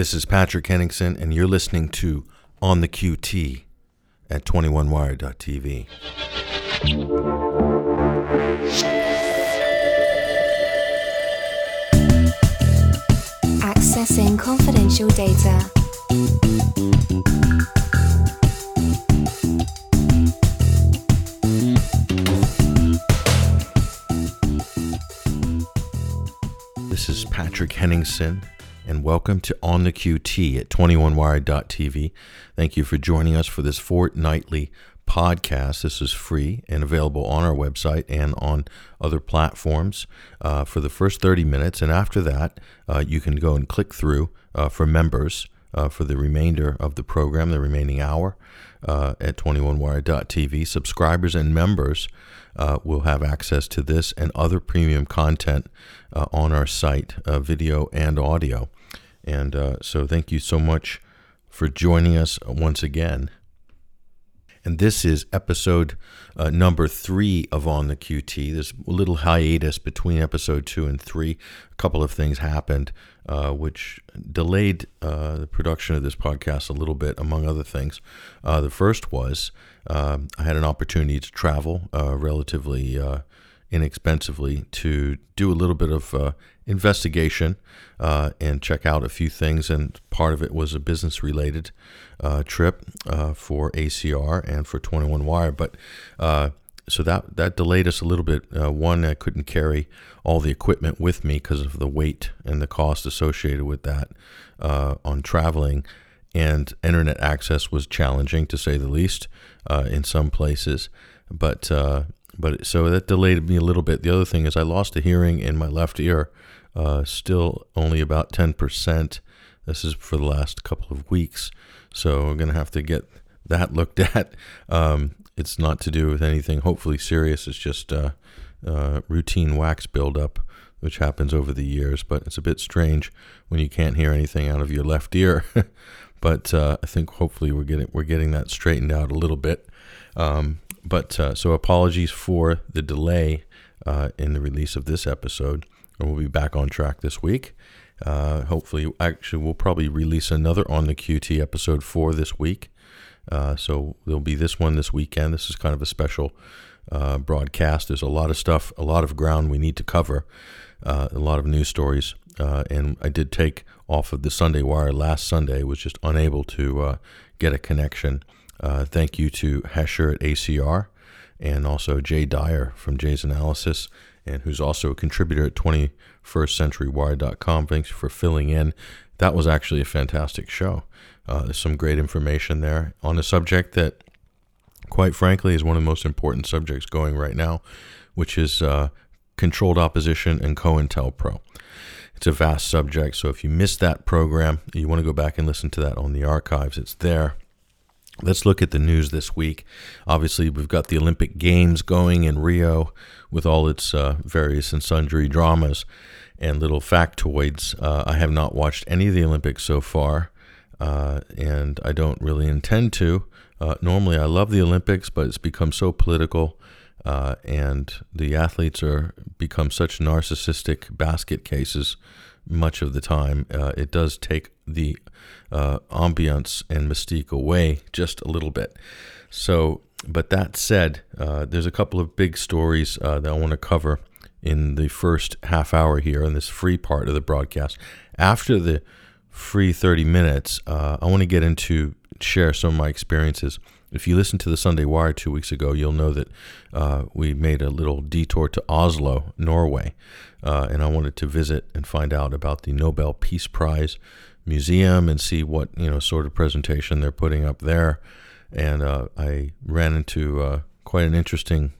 This is Patrick Henningsen, and you're listening to On the QT at 21wire.tv. Accessing confidential data. This is Patrick Henningsen, and welcome to On the QT at 21wire.tv. Thank you for joining us for this fortnightly podcast. This is free and available on our website and on other platforms uh, for the first 30 minutes. And after that, uh, you can go and click through uh, for members uh, for the remainder of the program, the remaining hour uh, at 21wire.tv. Subscribers and members uh, will have access to this and other premium content on our site, video and audio. And uh, so, thank you so much for joining us once again. And this is episode uh, number three of On the QT. There's a little hiatus between episode two and three. A couple of things happened uh, which delayed uh, the production of this podcast a little bit, among other things. Uh, the first was um, I had an opportunity to travel uh, relatively uh, inexpensively to do a little bit of uh, investigation uh, and check out a few things. And part of it was a business related uh, trip uh, for ACR and for 21 Wire. But uh, so that that delayed us a little bit. Uh, one, I couldn't carry all the equipment with me because of the weight and the cost associated with that uh, on traveling, and internet access was challenging to say the least in some places. But but so that delayed me a little bit. The other thing is I lost a hearing in my left ear, uh, still only about ten percent. This is for the last couple of weeks, so I'm gonna have to get that looked at. Um, it's not to do with anything hopefully serious. It's just uh, uh, routine wax buildup, which happens over the years. But it's a bit strange when you can't hear anything out of your left ear. but uh, I think hopefully we're getting we're getting that straightened out a little bit. Um, but uh, so apologies for the delay uh, in the release of this episode. And we'll be back on track this week. Uh, hopefully, actually, we'll probably release another on the QT episode for this week. Uh, so there'll be this one this weekend. This is kind of a special uh, broadcast. There's a lot of stuff, a lot of ground we need to cover, uh, a lot of news stories. Uh, and I did take off of the Sunday Wire last Sunday, was just unable to uh, get a connection. Thank you to Hesher at ACR and also Jay Dyer from Jay's Analysis, and who's also a contributor at 21stCenturyWire.com. Thanks for filling in. That was actually a fantastic show. Uh, there's some great information there on a subject that, quite frankly, is one of the most important subjects going right now, which is uh, controlled opposition and COINTELPRO. It's a vast subject, so if you missed that program, you want to go back and listen to that on the archives, it's there. Let's look at the news this week. Obviously, we've got the Olympic Games going in Rio with all its uh, various and sundry dramas and little factoids. Uh, I have not watched any of the Olympics so far, uh, and I don't really intend to. Uh, normally, I love the Olympics, but it's become so political, uh, and the athletes are become such narcissistic basket cases much of the time. Uh, it does take the uh, ambiance and mystique away just a little bit. So, but that said, uh, there's a couple of big stories uh, that I want to cover in the first half hour here in this free part of the broadcast. After the free 30 minutes, uh, I want to get into share some of my experiences. If you listened to the Sunday Wire two weeks ago, you'll know that uh, we made a little detour to Oslo, Norway, uh, and I wanted to visit and find out about the Nobel Peace Prize Museum and see what you know sort of presentation they're putting up there. And uh, I ran into uh, quite an interesting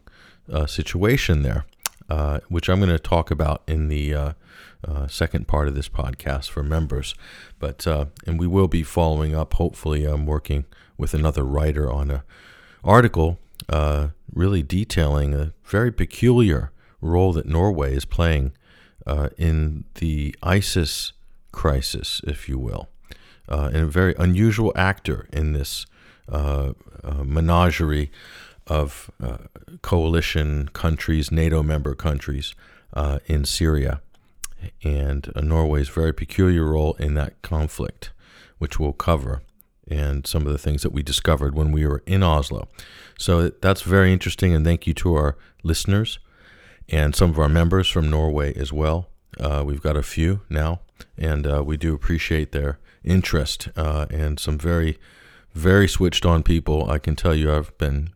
uh, situation there, uh, which I'm going to talk about in the uh, second part of this podcast for members. But uh, and we will be following up. Hopefully, I'm working with another writer on a article uh, really detailing a very peculiar role that Norway is playing uh, in the ISIS crisis, if you will, uh, and a very unusual actor in this uh, menagerie of coalition countries, NATO member countries in Syria. and uh, Norway's very peculiar role in that conflict, which we'll cover, and some of the things that we discovered when we were in Oslo. So that's very interesting, and thank you to our listeners and some of our members from Norway as well. Uh, we've got a few now, and uh, we do appreciate their interest uh, and some very, very switched on people. I can tell you, I've been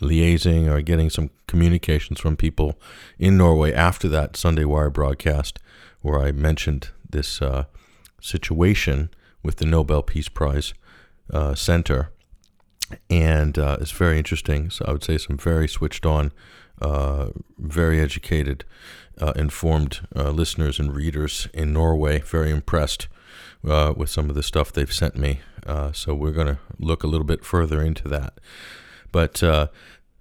liaising or getting some communications from people in Norway after that Sunday Wire broadcast where I mentioned this uh, situation with the Nobel Peace Prize uh, Center. And uh, it's very interesting. So I would say some very switched on, uh, very educated, uh, informed uh, listeners and readers in Norway. Very impressed with some of the stuff they've sent me. so we're going to look a little bit further into that. But I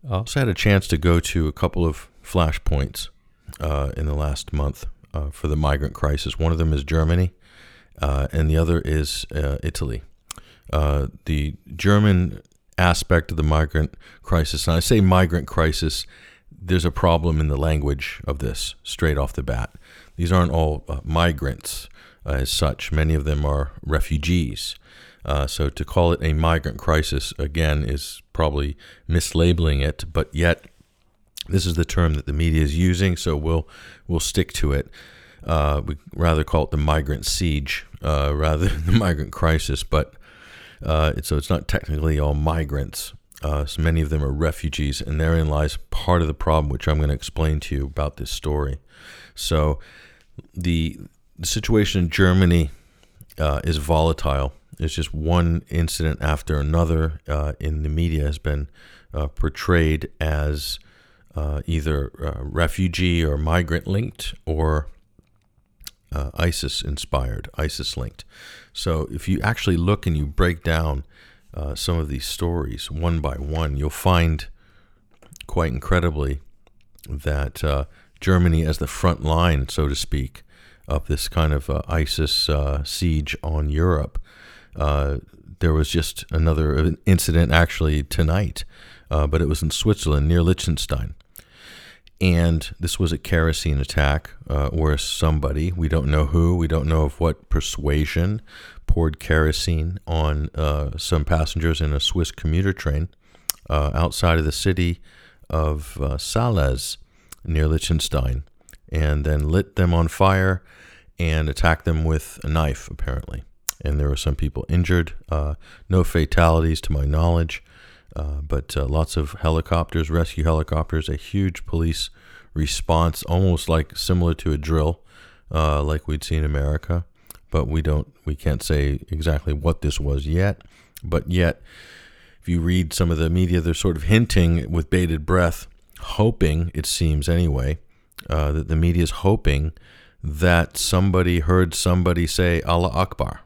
also had a chance to go to a couple of flashpoints in the last month uh, for the migrant crisis. One of them is Germany, uh, and the other is uh, Italy. Uh, the German aspect of the migrant crisis, and I say migrant crisis, there's a problem in the language of this straight off the bat. These aren't all uh, migrants as such, many of them are refugees. Uh, so to call it a migrant crisis again is probably mislabeling it, but yet this is the term that the media is using, so we'll we'll stick to it. Uh, we rather call it the migrant siege uh, rather than the migrant crisis, but uh, so it's not technically all migrants. Uh, so many of them are refugees, and therein lies part of the problem, which I'm going to explain to you about this story. So the, the situation in Germany uh, is volatile. It's just one incident after another uh, in the media has been portrayed as uh, either uh, refugee or migrant linked or uh, ISIS inspired, ISIS linked. So if you actually look and you break down uh, some of these stories one by one, you'll find quite incredibly that uh, Germany, as the front line, so to speak, of this kind of uh, ISIS siege on Europe, there was just another incident actually tonight, but it was in Switzerland near Liechtenstein and this was a kerosene attack uh, where somebody, we don't know who, we don't know of what persuasion, poured kerosene on uh, some passengers in a Swiss commuter train uh, outside of the city of uh, Salez near Liechtenstein, and then lit them on fire and attacked them with a knife, apparently. And there were some people injured, uh, no fatalities to my knowledge. Uh, but uh, lots of helicopters, rescue helicopters, a huge police response, almost like similar to a drill, uh, like we'd see in America. But we don't, we can't say exactly what this was yet. But yet, if you read some of the media, they're sort of hinting with bated breath, hoping, it seems anyway, uh, that the media is hoping that somebody heard somebody say Allah Akbar.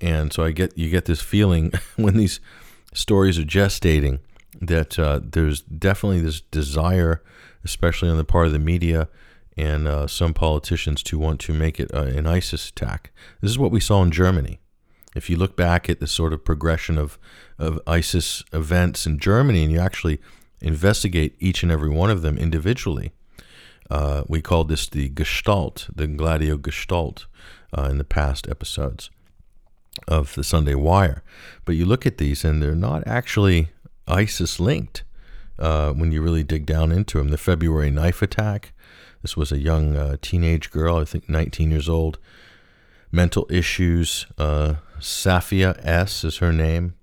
And so I get you get this feeling when these stories are gestating that uh, there's definitely this desire, especially on the part of the media and uh, some politicians, to want to make it uh, an ISIS attack. This is what we saw in Germany. If you look back at the sort of progression of, of ISIS events in Germany and you actually investigate each and every one of them individually, uh, we called this the Gestalt, the Gladio Gestalt, uh, in the past episodes of the Sunday Wire. But you look at these and they're not actually ISIS linked uh, when you really dig down into them. The February knife attack. This was a young uh, teenage girl, I think 19 years old. Mental issues. Uh, Safia S is her name.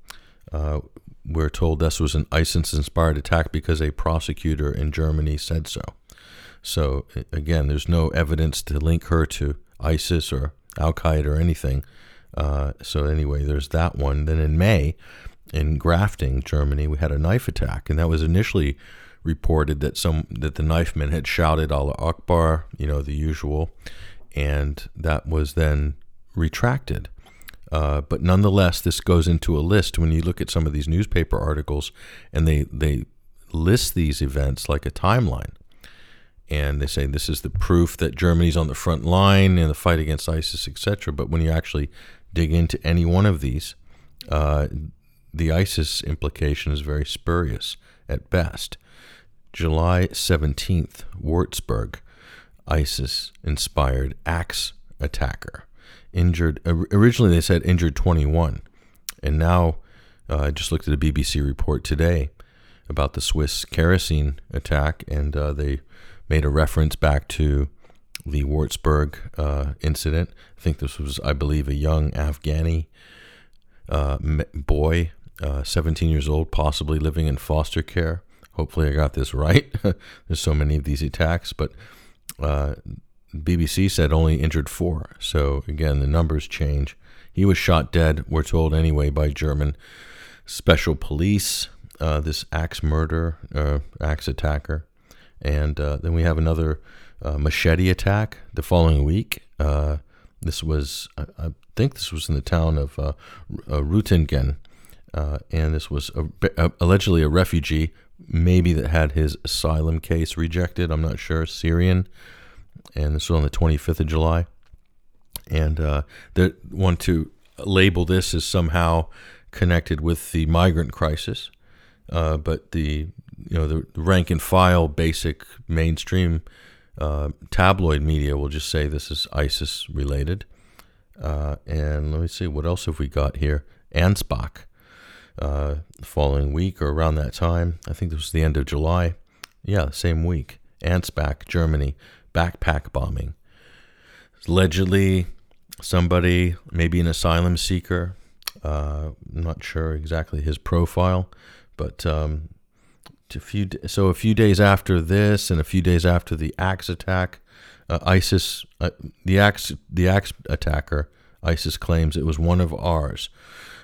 Uh, we're told this was an ISIS inspired attack because a prosecutor in Germany said so. So, again, there's no evidence to link her to ISIS or Al Qaeda or anything. Uh, so anyway, there's that one. Then in May, in Grafing, Germany, we had a knife attack, and that was initially reported that some that the knife men had shouted Allah Akbar, you know, the usual, and that was then retracted. Uh, but nonetheless, this goes into a list when you look at some of these newspaper articles, and they they list these events like a timeline and they say this is the proof that Germany's on the front line in the fight against ISIS, etc. But when you actually dig into any one of these, uh, the ISIS implication is very spurious at best. July 17th, Würzburg. ISIS inspired axe attacker. Injured, originally they said injured 21. And now uh, I just looked at a BBC report today about the Swiss kerosene attack, and uh, they made a reference back to the Würzburg uh, incident. I think this was, I believe, a young Afghani uh, boy, uh, 17 years old, possibly living in foster care. Hopefully, I got this right. There's so many of these attacks, but uh, BBC said only injured four. So again, the numbers change. He was shot dead, we're told anyway, by German special police. Uh, this axe murder, uh, axe attacker, and uh, then we have another machete attack the following week. Uh, this was, I, I, think, this was in the town of uh, Reutlingen, and this was a, a, allegedly a refugee, maybe that had his asylum case rejected. I'm not sure. Syrian, and this was on the 25th of July. And they want to label this as somehow connected with the migrant crisis, uh, but the you know the, rank and file basic mainstream uh, tabloid media will just say this is ISIS related. Uh, and let me see what else have we got here. Ansbach, uh, the following week or around that time, I think this was the end of July. Yeah, same week. Ansbach, Germany, backpack bombing. Allegedly, somebody, maybe an asylum seeker, uh, I'm not sure exactly his profile, but um, a few so a few days after this, and a few days after the axe attack, uh, ISIS uh, the axe the axe attacker ISIS claims it was one of ours,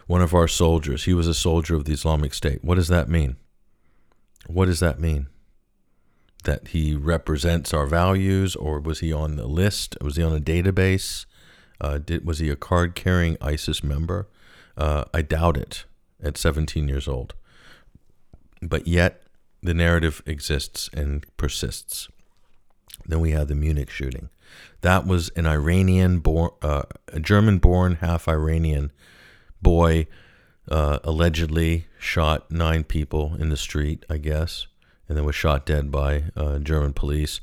one of our soldiers. He was a soldier of the Islamic State. What does that mean? What does that mean? That he represents our values, or was he on the list? Was he on a database? Uh, did, was he a card carrying ISIS member? Uh, I doubt it at 17 years old. But yet, the narrative exists and persists. Then we have the Munich shooting. That was an Iranian born, uh, a German born, half Iranian boy, uh, allegedly shot nine people in the street, I guess, and then was shot dead by uh, German police,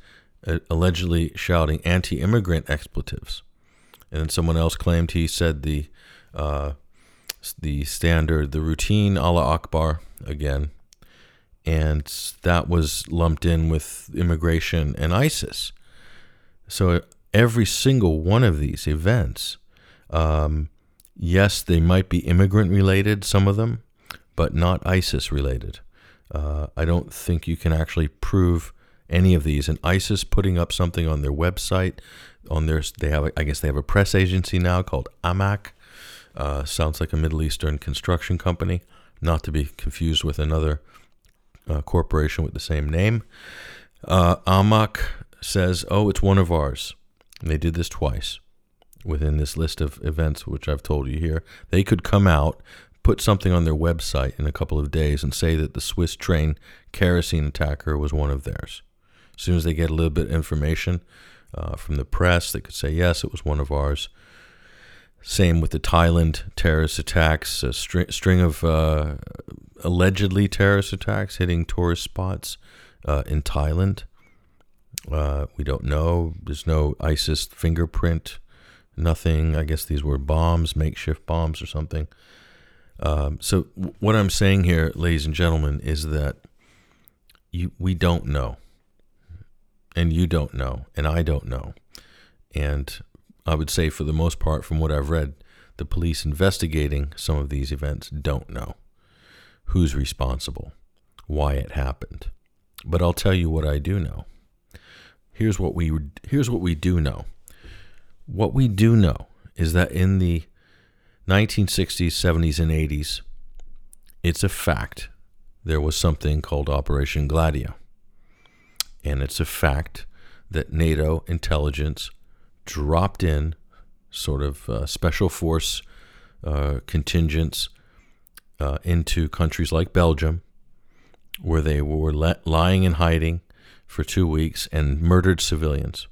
uh, allegedly shouting anti immigrant expletives. And then someone else claimed he said the uh, the standard, the routine Allah Akbar again, and that was lumped in with immigration and ISIS. So every single one of these events, um, yes, they might be immigrant related, some of them, but not ISIS related. Uh, I don't think you can actually prove any of these. And ISIS putting up something on their website, on their they have I guess they have a press agency now called Amaq, uh, sounds like a Middle Eastern construction company, not to be confused with another uh, corporation with the same name. Uh, says, oh, it's one of ours. And they did this twice within this list of events, which I've told you here. They could come out, put something on their website in a couple of days, and say that the Swiss train kerosene attacker was one of theirs. As soon as they get a little bit of information uh, from the press, they could say, yes, it was one of ours. Same with the Thailand terrorist attacks, a string, of uh, allegedly terrorist attacks hitting tourist spots uh, in Thailand. Uh, we don't know. There's no ISIS fingerprint, nothing. I guess these were bombs, makeshift bombs or something. Um, so, w- what I'm saying here, ladies and gentlemen, is that you, we don't know. And you don't know. And I don't know. And I would say, for the most part, from what I've read, the police investigating some of these events don't know who's responsible, why it happened. But I'll tell you what I do know. Here's what we here's what we do know. What we do know is that in the 1960s, 70s, and 80s, it's a fact there was something called Operation Gladio. And it's a fact that NATO intelligence dropped in sort of uh, special force uh, contingents uh, into countries like Belgium, where they were le- lying in hiding for two weeks and murdered civilians.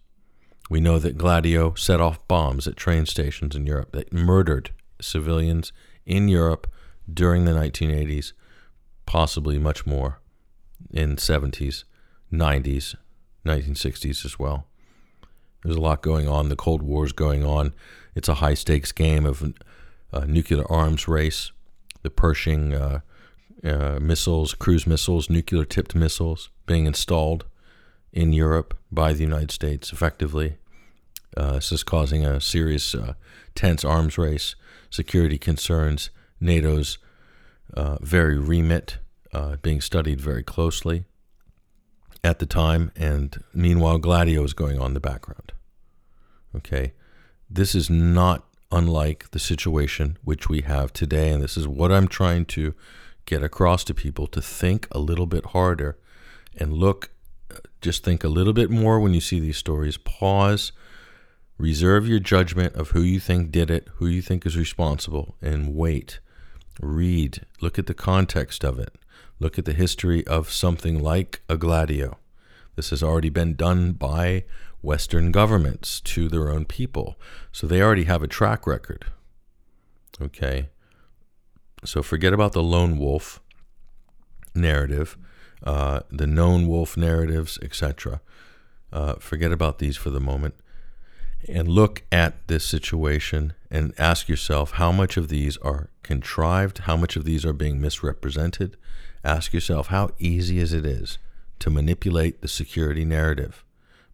We know that Gladio set off bombs at train stations in Europe that murdered civilians in Europe during the 1980s, possibly much more in 70s, 90s, 1960s as well. There's a lot going on. The Cold War is going on. It's a high stakes game of a nuclear arms race. The Pershing uh, uh, missiles, cruise missiles, nuclear tipped missiles being installed in Europe by the United States effectively. Uh, this is causing a serious, uh, tense arms race, security concerns, NATO's uh, very remit uh, being studied very closely at the time, and meanwhile, Gladio is going on in the background. Okay, this is not unlike the situation which we have today, and this is what I'm trying to get across to people to think a little bit harder and look, uh, just think a little bit more when you see these stories. Pause, reserve your judgment of who you think did it, who you think is responsible, and wait. Read, look at the context of it. Look at the history of something like a Gladio. This has already been done by Western governments to their own people. So they already have a track record. Okay. So forget about the lone wolf narrative, uh, the known wolf narratives, etc. Uh, forget about these for the moment and look at this situation and ask yourself how much of these are contrived, how much of these are being misrepresented. Ask yourself how easy as it is to manipulate the security narrative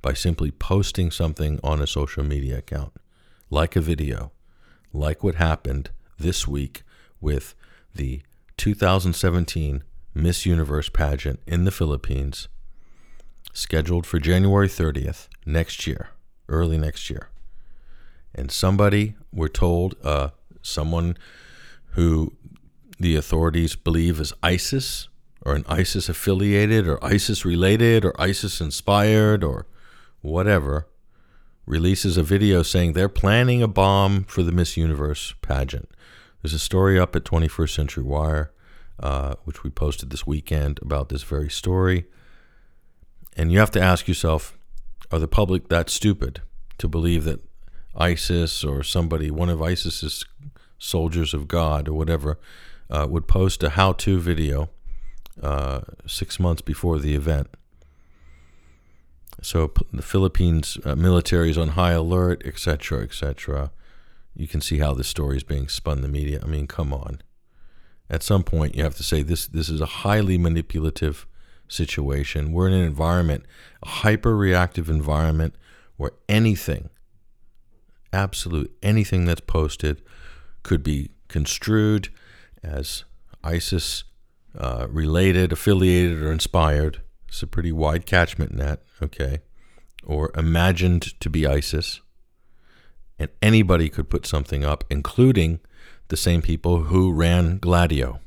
by simply posting something on a social media account, like a video, like what happened this week with the 2017 Miss Universe pageant in the Philippines, scheduled for January 30th next year early next year. And somebody, we're told, uh, someone who the authorities believe is ISIS or an ISIS affiliated or ISIS related or ISIS inspired or whatever, releases a video saying they're planning a bomb for the Miss Universe pageant. There's a story up at 21st Century Wire, uh, which we posted this weekend about this very story. And you have to ask yourself are the public that stupid to believe that ISIS or somebody, one of ISIS's soldiers of God or whatever, uh, would post a how to video uh, six months before the event? So the Philippines uh, military is on high alert, etc., etc. You can see how this story is being spun the media. I mean, come on. At some point, you have to say this. This is a highly manipulative situation. We're in an environment, a hyper reactive environment, where anything, absolute anything that's posted, could be construed as ISIS uh, related, affiliated, or inspired. It's a pretty wide catchment net, okay? Or imagined to be ISIS. And anybody could put something up, including the same people who ran Gladio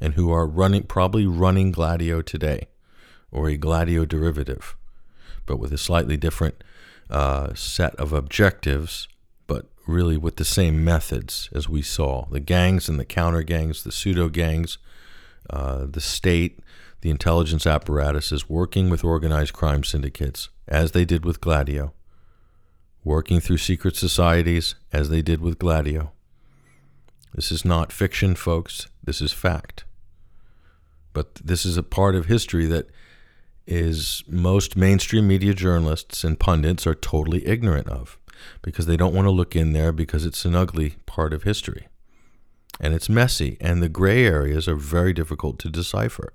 and who are running probably running Gladio today, or a Gladio derivative, but with a slightly different uh, set of objectives, really with the same methods as we saw the gangs and the counter gangs, the pseudo gangs, uh, the state, the intelligence apparatuses working with organized crime syndicates, as they did with Gladio, working through secret societies, as they did with Gladio. This is not fiction, folks. This is fact. But this is a part of history that is most mainstream media journalists and pundits are totally ignorant of because they don't want to look in there because it's an ugly part of history. And it's messy, and the gray areas are very difficult to decipher.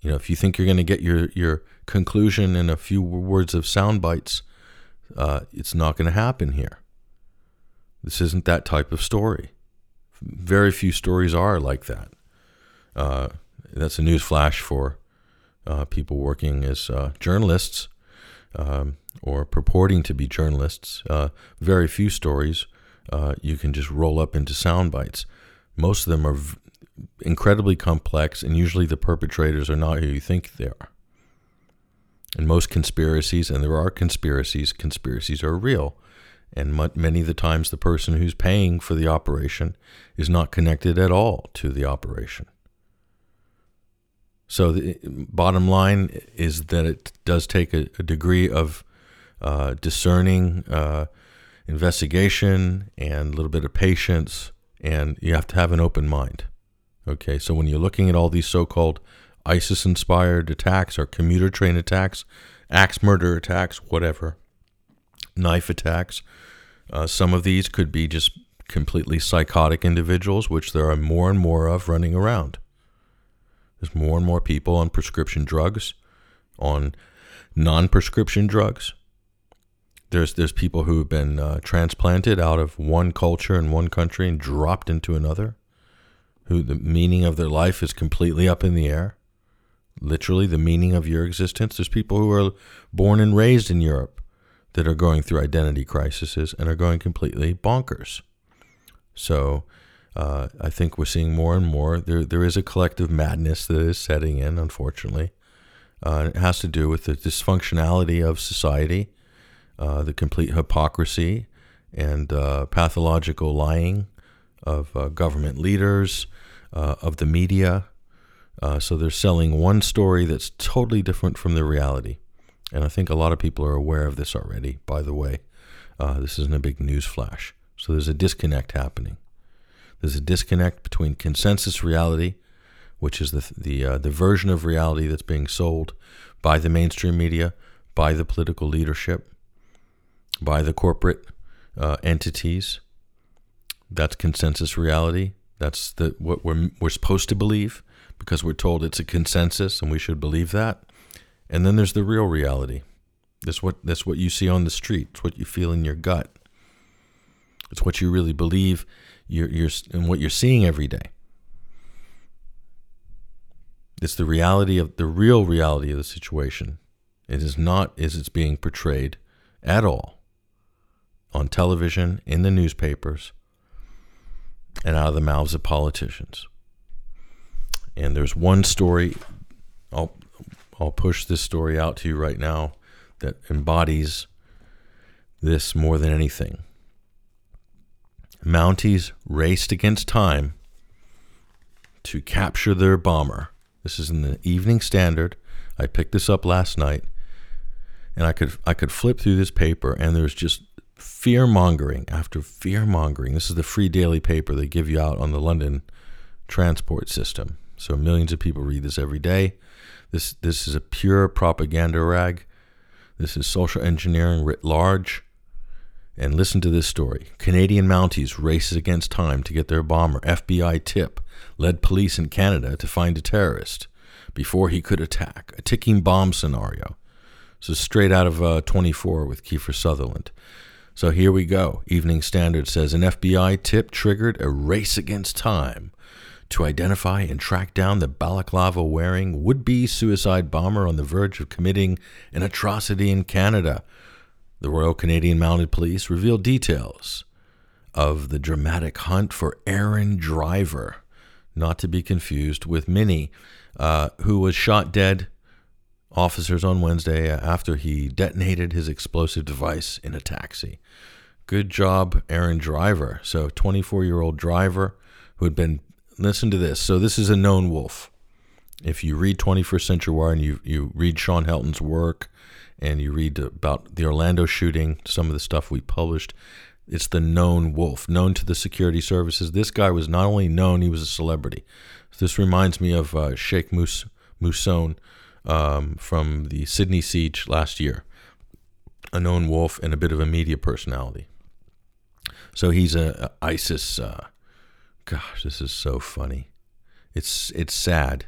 You know, if you think you're going to get your, your conclusion in a few words of sound bites, uh, it's not going to happen here. This isn't that type of story. Very few stories are like that. Uh, that's a news flash for uh, people working as uh, journalists um, or purporting to be journalists. Uh, very few stories uh, you can just roll up into sound bites. Most of them are v- incredibly complex, and usually the perpetrators are not who you think they are. In most conspiracies, and there are conspiracies, conspiracies are real. And many of the times, the person who's paying for the operation is not connected at all to the operation. So the bottom line is that it does take a, a degree of uh, discerning uh, investigation and a little bit of patience, and you have to have an open mind. Okay, so when you're looking at all these so-called ISIS-inspired attacks or commuter train attacks, axe murder attacks, whatever, knife attacks. Uh, some of these could be just completely psychotic individuals, which there are more and more of running around. There's more and more people on prescription drugs, on non prescription drugs. There's, there's people who have been uh, transplanted out of one culture in one country and dropped into another, who the meaning of their life is completely up in the air. Literally, the meaning of your existence. There's people who are born and raised in Europe that are going through identity crises and are going completely bonkers. So uh, I think we're seeing more and more. There, there is a collective madness that is setting in, unfortunately. Uh, it has to do with the dysfunctionality of society, uh, the complete hypocrisy and uh, pathological lying of uh, government leaders, uh, of the media. so they're selling one story that's totally different from the reality. And I think a lot of people are aware of this already, by the way. this isn't a big news flash. So there's a disconnect happening. There's a disconnect between consensus reality, which is the the uh, the version of reality that's being sold by the mainstream media, by the political leadership, by the corporate uh, entities. That's consensus reality. That's the what we're we're supposed to believe because we're told it's a consensus and we should believe that. And then there's the real reality. That's what that's what you see on the street. It's what you feel in your gut. It's what you really believe you're, you're, and what you're seeing every day. It's the reality of the real reality of the situation. It is not as it's being portrayed at all on television, in the newspapers, and out of the mouths of politicians. And there's one story, I'll, I'll push this story out to you right now that embodies this more than anything. Mounties raced against time to capture their bomber. This is in the Evening Standard. I picked this up last night, and I could I could flip through this paper, and there's just fear mongering after fear mongering. This is the free daily paper they give you out on the London transport system. So millions of people read this every day. This this is a pure propaganda rag. This is social engineering writ large. And listen to this story. Canadian Mounties races against time to get their bomber. FBI tip led police in Canada to find a terrorist before he could attack. A ticking bomb scenario. So straight out of uh, 24 with Kiefer Sutherland. So here we go. Evening Standard says an FBI tip triggered a race against time to identify and track down the balaclava wearing would be suicide bomber on the verge of committing an atrocity in Canada. The Royal Canadian Mounted Police revealed details of the dramatic hunt for Aaron Driver, not to be confused with Minnie, uh, who was shot dead. Officers on Wednesday after he detonated his explosive device in a taxi. Good job, Aaron Driver. So, 24 year old driver who had been, listen to this. So, this is a known wolf. If you read 21st Century Wire and you, you read Shawn Helton's work, and you read about the Orlando shooting, some of the stuff we published, it's the known wolf, known to the security services. This guy was not only known, he was a celebrity. This reminds me of uh, Sheikh Mus- Mousson um, from the Sydney siege last year, a known wolf and a bit of a media personality. So he's a, a ISIS. Uh, gosh, this is so funny. It's it's sad,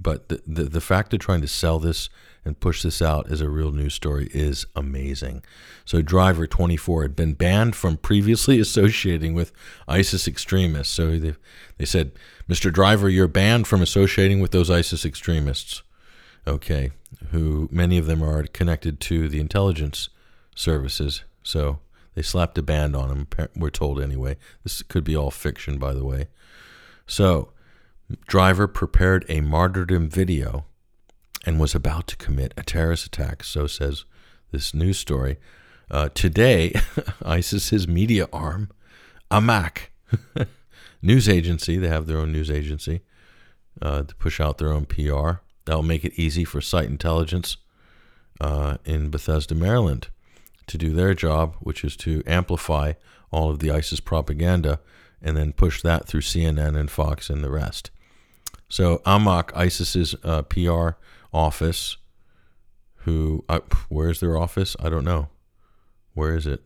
but the, the the fact of trying to sell this and push this out as a real news story is amazing. So, Driver 24 had been banned from previously associating with ISIS extremists. So, they, they said, Mr. Driver, you're banned from associating with those ISIS extremists. Okay, who many of them are connected to the intelligence services. So, they slapped a ban on him, we're told anyway. This could be all fiction, by the way. So, Driver prepared a martyrdom video and was about to commit a terrorist attack, so says this news story. Uh, today, ISIS's media arm, Amaq, news agency, they have their own news agency uh, to push out their own PR. That'll make it easy for Site Intelligence uh, in Bethesda, Maryland, to do their job, which is to amplify all of the ISIS propaganda and then push that through CNN and Fox and the rest. So Amaq, ISIS's uh, PR office who uh, where's their office? I don't know. Where is it?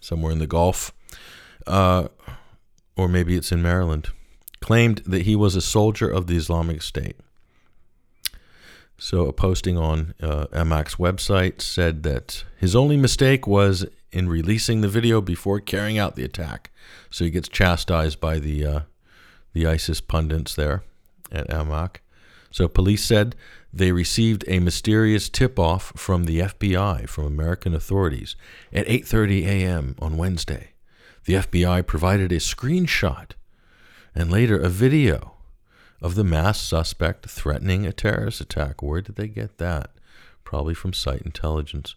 Somewhere in the Gulf. Uh, or maybe it's in Maryland. Claimed that he was a soldier of the Islamic State. So, a posting on uh, website said that his only mistake was in releasing the video before carrying out the attack. So he gets chastised by the uh, the ISIS pundits there at Amaq. So police said they received a mysterious tip-off from the FBI from American authorities at 8:30 a.m. on Wednesday. The FBI provided a screenshot and later a video of the masked suspect threatening a terrorist attack. Where did they get that? Probably from site intelligence.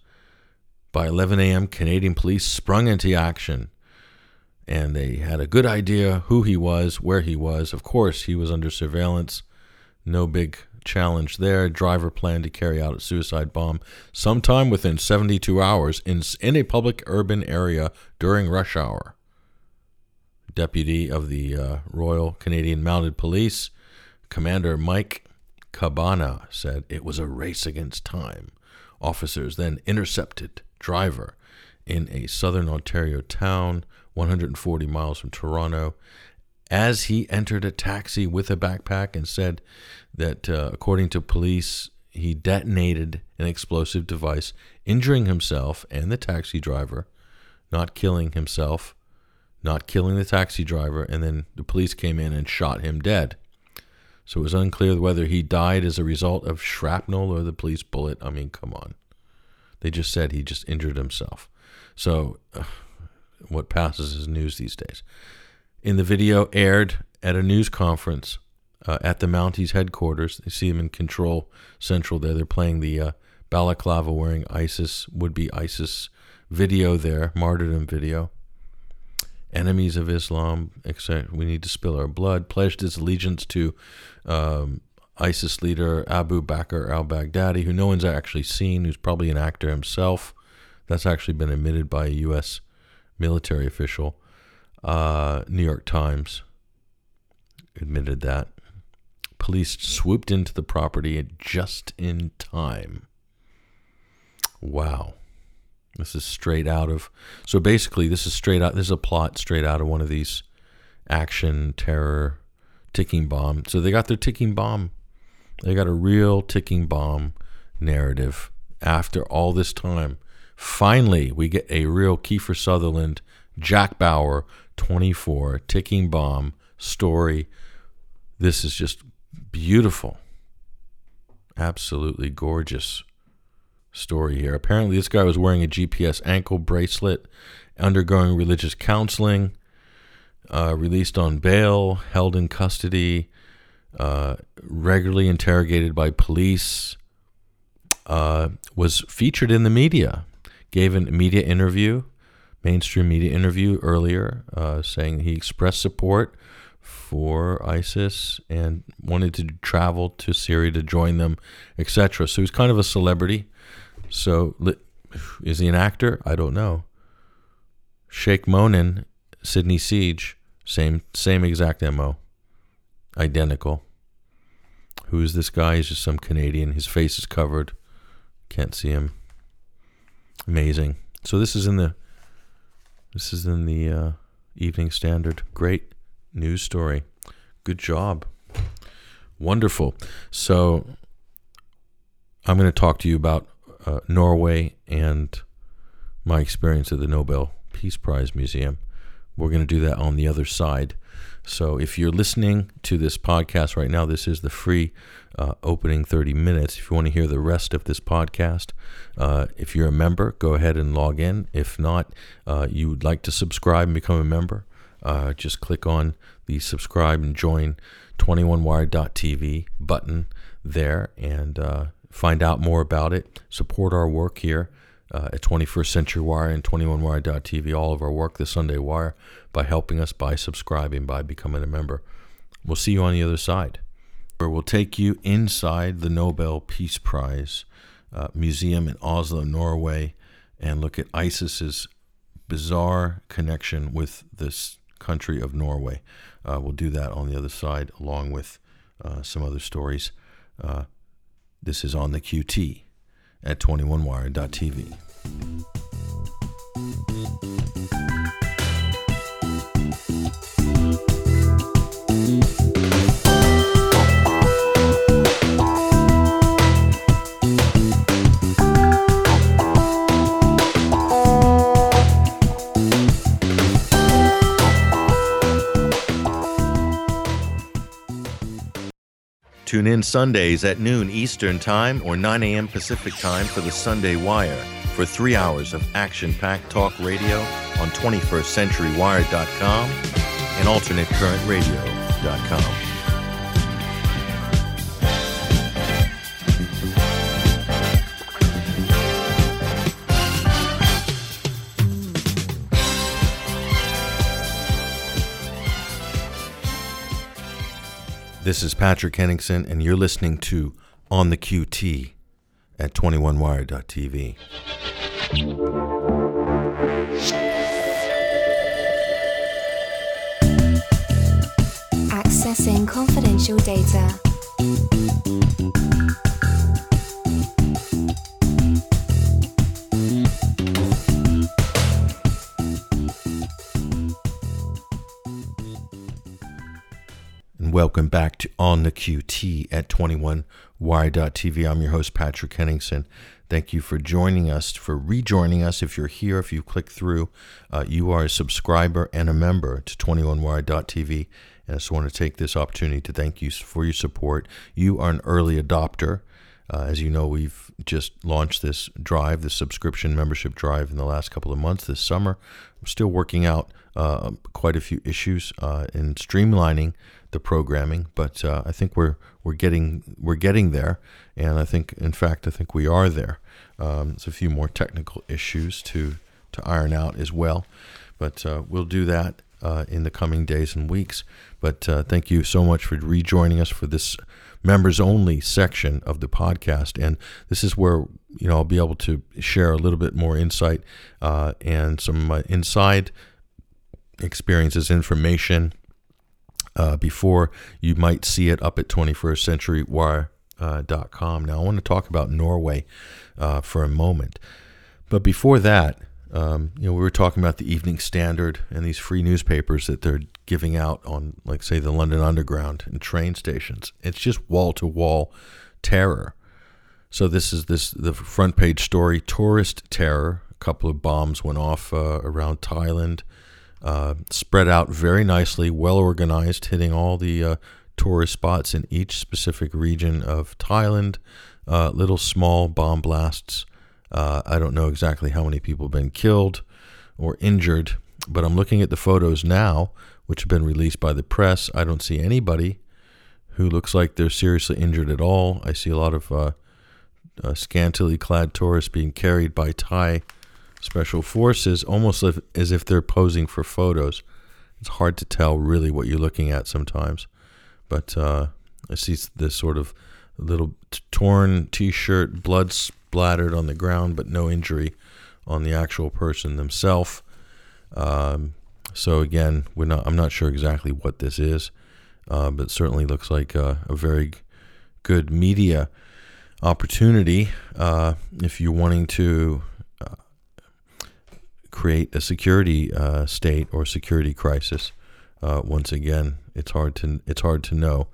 By 11 a.m., Canadian police sprung into action and they had a good idea who he was, where he was. Of course, he was under surveillance. No big challenge there. Driver planned to carry out a suicide bomb sometime within 72 hours in, in a public urban area during rush hour. Deputy of the uh, Royal Canadian Mounted Police, Commander Mike Cabana, said it was a race against time. Officers then intercepted driver in a southern Ontario town, 140 miles from Toronto, as he entered a taxi with a backpack and said that, uh, according to police, he detonated an explosive device, injuring himself and the taxi driver, not killing himself, not killing the taxi driver, and then the police came in and shot him dead. So it was unclear whether he died as a result of shrapnel or the police bullet. I mean, come on. They just said he just injured himself. So, uh, what passes as news these days? In the video aired at a news conference uh, at the Mounties headquarters, they see him in Control Central there. They're playing the uh, balaclava wearing ISIS, would be ISIS video there, martyrdom video. Enemies of Islam, etc. We need to spill our blood. Pledged his allegiance to um, ISIS leader Abu Bakr al Baghdadi, who no one's actually seen, who's probably an actor himself. That's actually been admitted by a U.S. military official. Uh, New York Times admitted that. Police swooped into the property just in time. Wow. This is straight out of. So basically, this is straight out. This is a plot straight out of one of these action, terror, ticking bomb. So they got their ticking bomb they got a real ticking bomb narrative after all this time. Finally, we get a real Kiefer Sutherland, Jack Bauer 24 ticking bomb story. This is just beautiful. Absolutely gorgeous story here. Apparently, this guy was wearing a GPS ankle bracelet, undergoing religious counseling, uh, released on bail, held in custody uh, regularly interrogated by police, uh, was featured in the media, gave a media interview, mainstream media interview earlier, uh, saying he expressed support for ISIS and wanted to travel to Syria to join them, etc. So he's kind of a celebrity. So is he an actor? I don't know. Sheikh Monin, Sydney Siege, same same exact mo identical. Who is this guy? He's just some Canadian. His face is covered. Can't see him. Amazing. So this is in the this is in the uh, Evening Standard. Great news story. Good job. Wonderful. So I'm going to talk to you about uh, Norway and my experience at the Nobel Peace Prize Museum. We're going to do that on the other side. So if you're listening to this podcast right now, this is the free uh, opening 30 minutes. If you want to hear the rest of this podcast, uh, if you're a member, go ahead and log in. If not, uh, you would like to subscribe and become a member, uh, just click on the subscribe and join 21wire.tv button there and uh, find out more about it. Support our work here uh, at 21st Century Wire and 21wire.tv, all of our work, the Sunday Wire, by helping us, by subscribing, by becoming a member. We'll see you on the other side, where we'll take you inside the Nobel Peace Prize uh, Museum in Oslo, Norway, and look at ISIS's bizarre connection with this country of Norway. Uh, we'll do that on the other side, along with uh, some other stories. Uh, this is on the QT at 21wire.tv. Tune in Sundays at noon Eastern Time or 9 a.m. Pacific Time for the Sunday Wire for three hours of action packed talk radio on 21stCenturyWire.com and AlternateCurrentRadio.com. This is Patrick Henningsen, and you're listening to On the QT at 21wire.tv. Accessing confidential data. And welcome back to On the QT at 21wire.tv. I'm your host, Patrick Henningsen. Thank you for joining us, for rejoining us. If you're here, if you click through, uh, you are a subscriber and a member to 21wire.tv. And I just want to take this opportunity to thank you for your support. You are an early adopter. Uh, as you know, we've just launched this drive, the subscription membership drive, in the last couple of months this summer. We're still working out uh, quite a few issues uh, in streamlining the programming, but uh, I think we're we're getting we're getting there, and I think in fact I think we are there. Um, there's a few more technical issues to to iron out as well, but uh, we'll do that uh, in the coming days and weeks. But uh, thank you so much for rejoining us for this members only section of the podcast, and this is where you know I'll be able to share a little bit more insight uh, and some inside experiences, information uh, before you might see it up at 21stcenturywire.com. Uh, now, I want to talk about Norway uh, for a moment. But before that, um, you know, we were talking about the Evening Standard and these free newspapers that they're giving out on, like, say, the London Underground and train stations. It's just wall to wall terror. So this is this the front page story: tourist terror. A couple of bombs went off uh, around Thailand uh, spread out very nicely, well organized, hitting all the uh, tourist spots in each specific region of Thailand. Uh, little small bomb blasts. Uh, I don't know exactly how many people have been killed or injured, but I'm looking at the photos now, which have been released by the press. I don't see anybody who looks like they're seriously injured at all. I see a lot of uh, scantily clad tourists being carried by Thai special forces almost as if they're posing for photos. It's hard to tell really what you're looking at sometimes, but uh, I see this sort of little torn T-shirt, blood splattered on the ground, but no injury on the actual person themselves. Um, so again, we're not. I'm not sure exactly what this is, uh, but certainly looks like a, a very good media opportunity uh, if you're wanting to create a security uh, state or security crisis. Uh, once again, it's hard to it's hard to know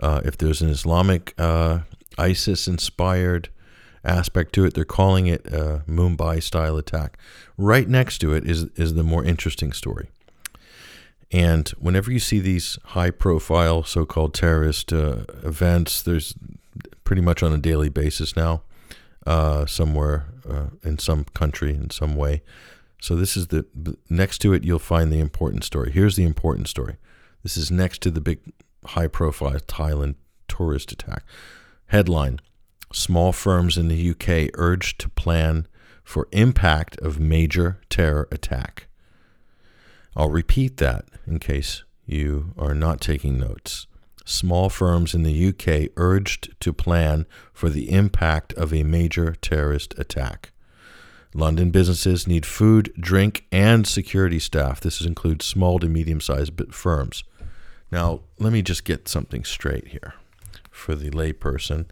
uh, if there's an Islamic uh, ISIS inspired aspect to it. They're calling it a Mumbai style attack. Right next to it is is the more interesting story. And whenever you see these high profile so called terrorist uh, events, there's pretty much on a daily basis now, uh, somewhere in some country in some way. So this is the next to it. You'll find the important story. Here's the important story. This is next to the big, high-profile Thailand tourist attack. Headline: Small firms in the UK urged to plan for impact of major terror attack. I'll repeat that in case you are not taking notes. Small firms in the UK urged to plan for the impact of a major terrorist attack. London businesses need food, drink, and security staff. This includes small to medium sized firms. Now, let me just get something straight here for the layperson.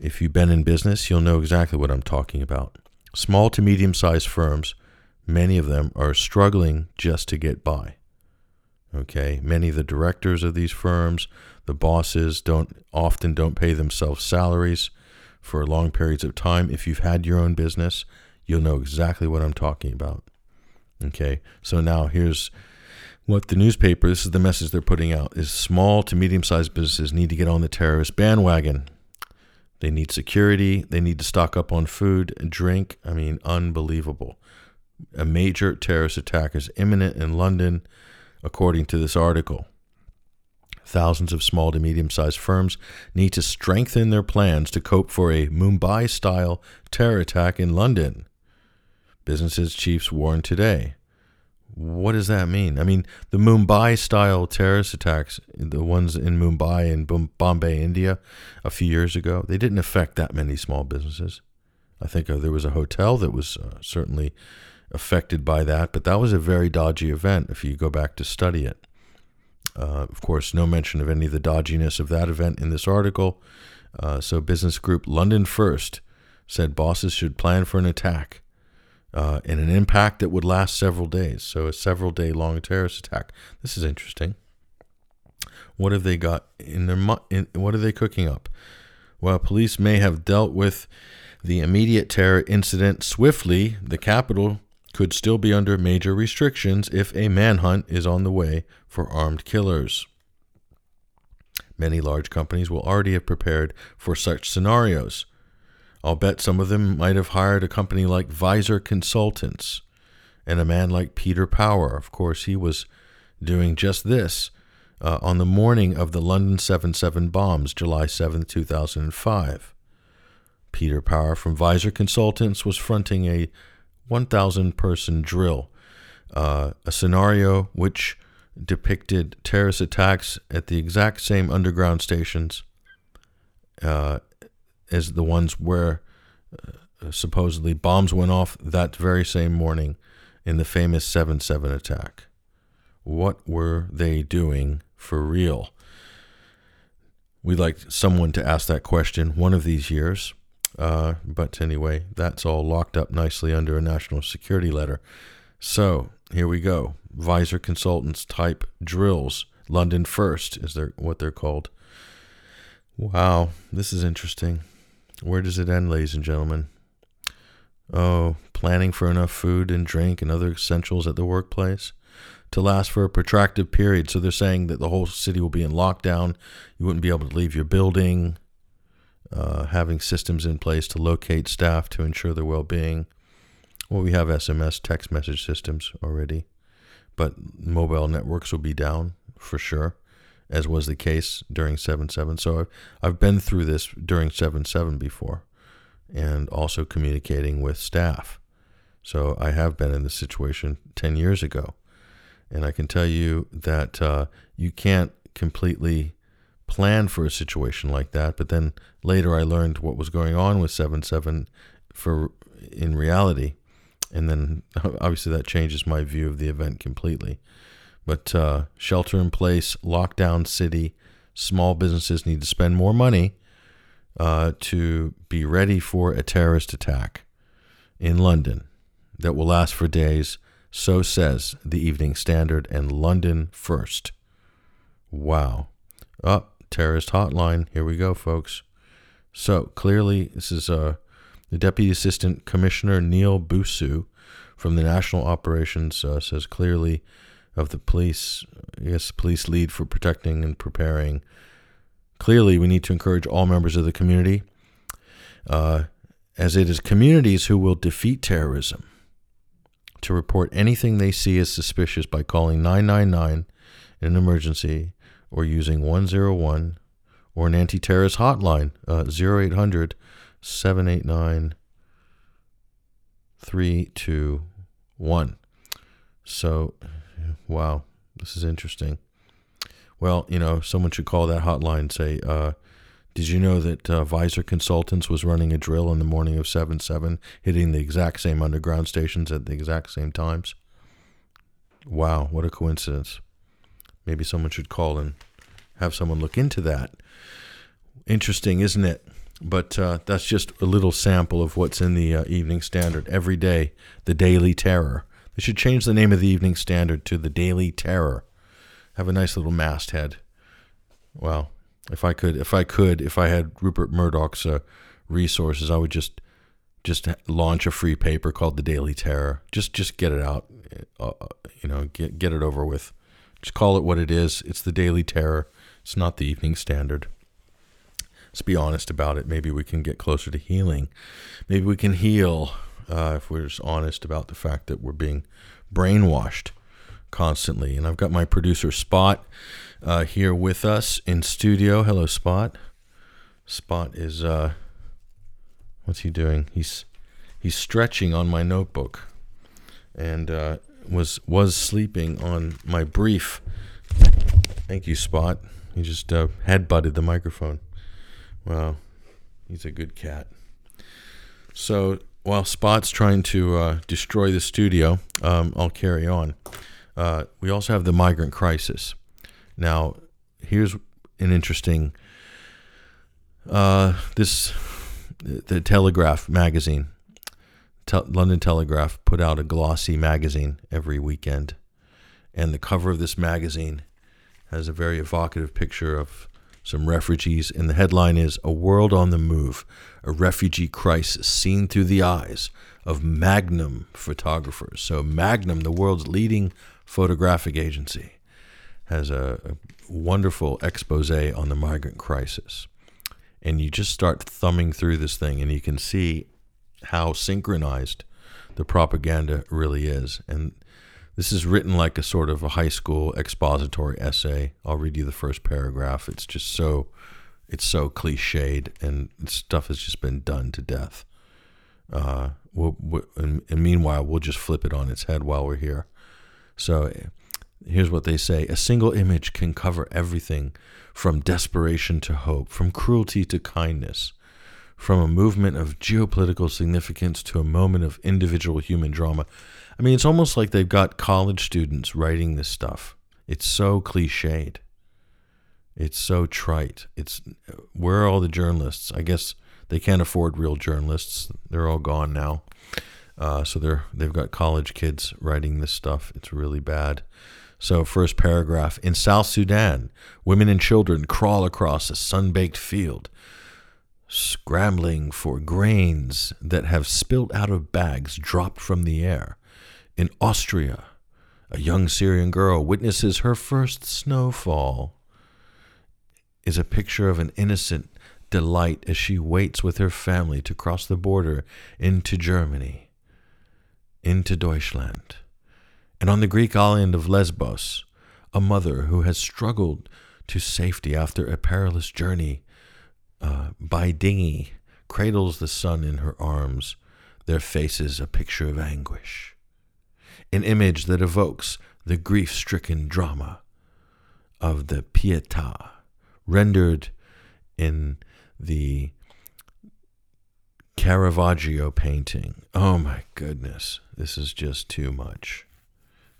If you've been in business, you'll know exactly what I'm talking about. Small to medium sized firms, many of them are struggling just to get by. Okay, many of the directors of these firms, the bosses don't often don't pay themselves salaries for long periods of time. If you've had your own business, you'll know exactly what I'm talking about. Okay, so now here's what the newspaper, this is the message they're putting out, is small to medium sized businesses need to get on the terrorist bandwagon. They need security. They need to stock up on food and drink. I mean, unbelievable. A major terrorist attack is imminent in London, according to this article. Thousands of small to medium sized firms need to strengthen their plans to cope for a Mumbai style terror attack in London. Businesses chiefs warn today. What does that mean? I mean, the Mumbai style terrorist attacks, the ones in Mumbai and Bombay, India, a few years ago, they didn't affect that many small businesses. I think uh, there was a hotel that was uh, certainly affected by that, but that was a very dodgy event if you go back to study it. Uh, of course, no mention of any of the dodginess of that event in this article. Uh, so, business group London First said bosses should plan for an attack uh, an impact that would last several days. So, a several day long terrorist attack. This is interesting. What have they got in their? In, what are they cooking up? While police may have dealt with the immediate terror incident swiftly, the capital could still be under major restrictions if a manhunt is on the way for armed killers. Many large companies will already have prepared for such scenarios. I'll bet some of them might have hired a company like Visor Consultants and a man like Peter Power. Of course, he was doing just this uh, on the morning of the London 7 7 bombs, July 7, 2005. Peter Power from Visor Consultants was fronting a 1,000 person drill, uh, a scenario which depicted terrorist attacks at the exact same underground stations uh, as the ones where uh, supposedly bombs went off that very same morning in the famous 7 7 attack. What were they doing for real? We'd like someone to ask that question one of these years. Uh, but anyway, that's all locked up nicely under a national security letter. So here we go. Visor Consultants type drills. London First is their what they're called. Wow, this is interesting. Where does it end, ladies and gentlemen? Oh, planning for enough food and drink and other essentials at the workplace to last for a protracted period. So they're saying that the whole city will be in lockdown. You wouldn't be able to leave your building. Uh, having systems in place to locate staff to ensure their well being. Well, we have SMS text message systems already, but mobile networks will be down for sure, as was the case during 7 7. So I've, I've been through this during 7 7 before and also communicating with staff. So I have been in this situation 10 years ago. And I can tell you that uh, you can't completely plan for a situation like that. But then later I learned what was going on with 7 7 for in reality. And then obviously that changes my view of the event completely. But uh, shelter in place, lockdown city, small businesses need to spend more money uh, to be ready for a terrorist attack in London that will last for days. So says the Evening Standard and London First. Wow. Up. Oh, terrorist hotline. Here we go, folks. So clearly, this is uh, the Deputy Assistant Commissioner Neil Basu from the National Operations uh, says clearly of the police, I guess, police lead for protecting and preparing. Clearly, we need to encourage all members of the community, uh, as it is communities who will defeat terrorism, to report anything they see as suspicious by calling 999 in an emergency or using 101 or an anti terrorist hotline, uh, 0800 789 321. So, wow, this is interesting. Well, you know, someone should call that hotline and say, uh, did you know that uh, Visor Consultants was running a drill in the morning of 7 7, hitting the exact same underground stations at the exact same times? Wow, what a coincidence. Maybe someone should call and have someone look into that. Interesting, isn't it? But uh, that's just a little sample of what's in the uh, Evening Standard every day. The Daily Terror. They should change the name of the Evening Standard to the Daily Terror. Have a nice little masthead. Well, if I could, if I could, if I had Rupert Murdoch's uh, resources, I would just just launch a free paper called the Daily Terror. Just just get it out, uh, uh, you know, get get it over with Just call it what it is. It's the Daily Terror. It's not the Evening Standard. Let's be honest about it. Maybe we can get closer to healing. Maybe we can heal uh, if we're just honest about the fact that we're being brainwashed constantly. And I've got my producer Spot uh, here with us in studio. Hello, Spot. Spot is uh, what's he doing? He's he's stretching on my notebook, and uh, was was sleeping on my brief. Thank you, Spot. He just uh, head butted the microphone. Wow, he's a good cat. So while Spot's trying to uh, destroy the studio, um, I'll carry on. Uh, we also have the migrant crisis. Now, here's an interesting. Uh, this the Telegraph magazine, Te- London Telegraph, put out a glossy magazine every weekend, and the cover of this magazine has a very evocative picture of some refugees, and the headline is "A World on the Move: A Refugee Crisis Seen Through the Eyes of Magnum Photographers." So, Magnum, the world's leading photographic agency, has a, a wonderful expose on the migrant crisis. And you just start thumbing through this thing, and you can see how synchronized the propaganda really is. And this is written like a sort of a high school expository essay. I'll read you the first paragraph. It's just so it's so cliched, and stuff has just been done to death. Uh, we'll, we'll, and, and meanwhile, we'll just flip it on its head while we're here. So here's what they say A single image can cover everything from desperation to hope, from cruelty to kindness, from a movement of geopolitical significance to a moment of individual human drama. I mean, it's almost like they've got college students writing this stuff. It's so cliched. It's so trite. It's where are all the journalists? I guess they can't afford real journalists. They're all gone now. Uh, so they're they've got college kids writing this stuff. It's really bad. So first paragraph in South Sudan, women and children crawl across a sun-baked field, scrambling for grains that have spilled out of bags dropped from the air. In Austria, a young Syrian girl witnesses her first snowfall. Is a picture of an innocent delight as she waits with her family to cross the border into Germany, into Deutschland. And on the Greek island of Lesbos, a mother who has struggled to safety after a perilous journey uh, by dinghy cradles the son in her arms, their faces a picture of anguish an image that evokes the grief stricken drama of the Pietà, rendered in the Caravaggio painting. Oh my goodness, this is just too much.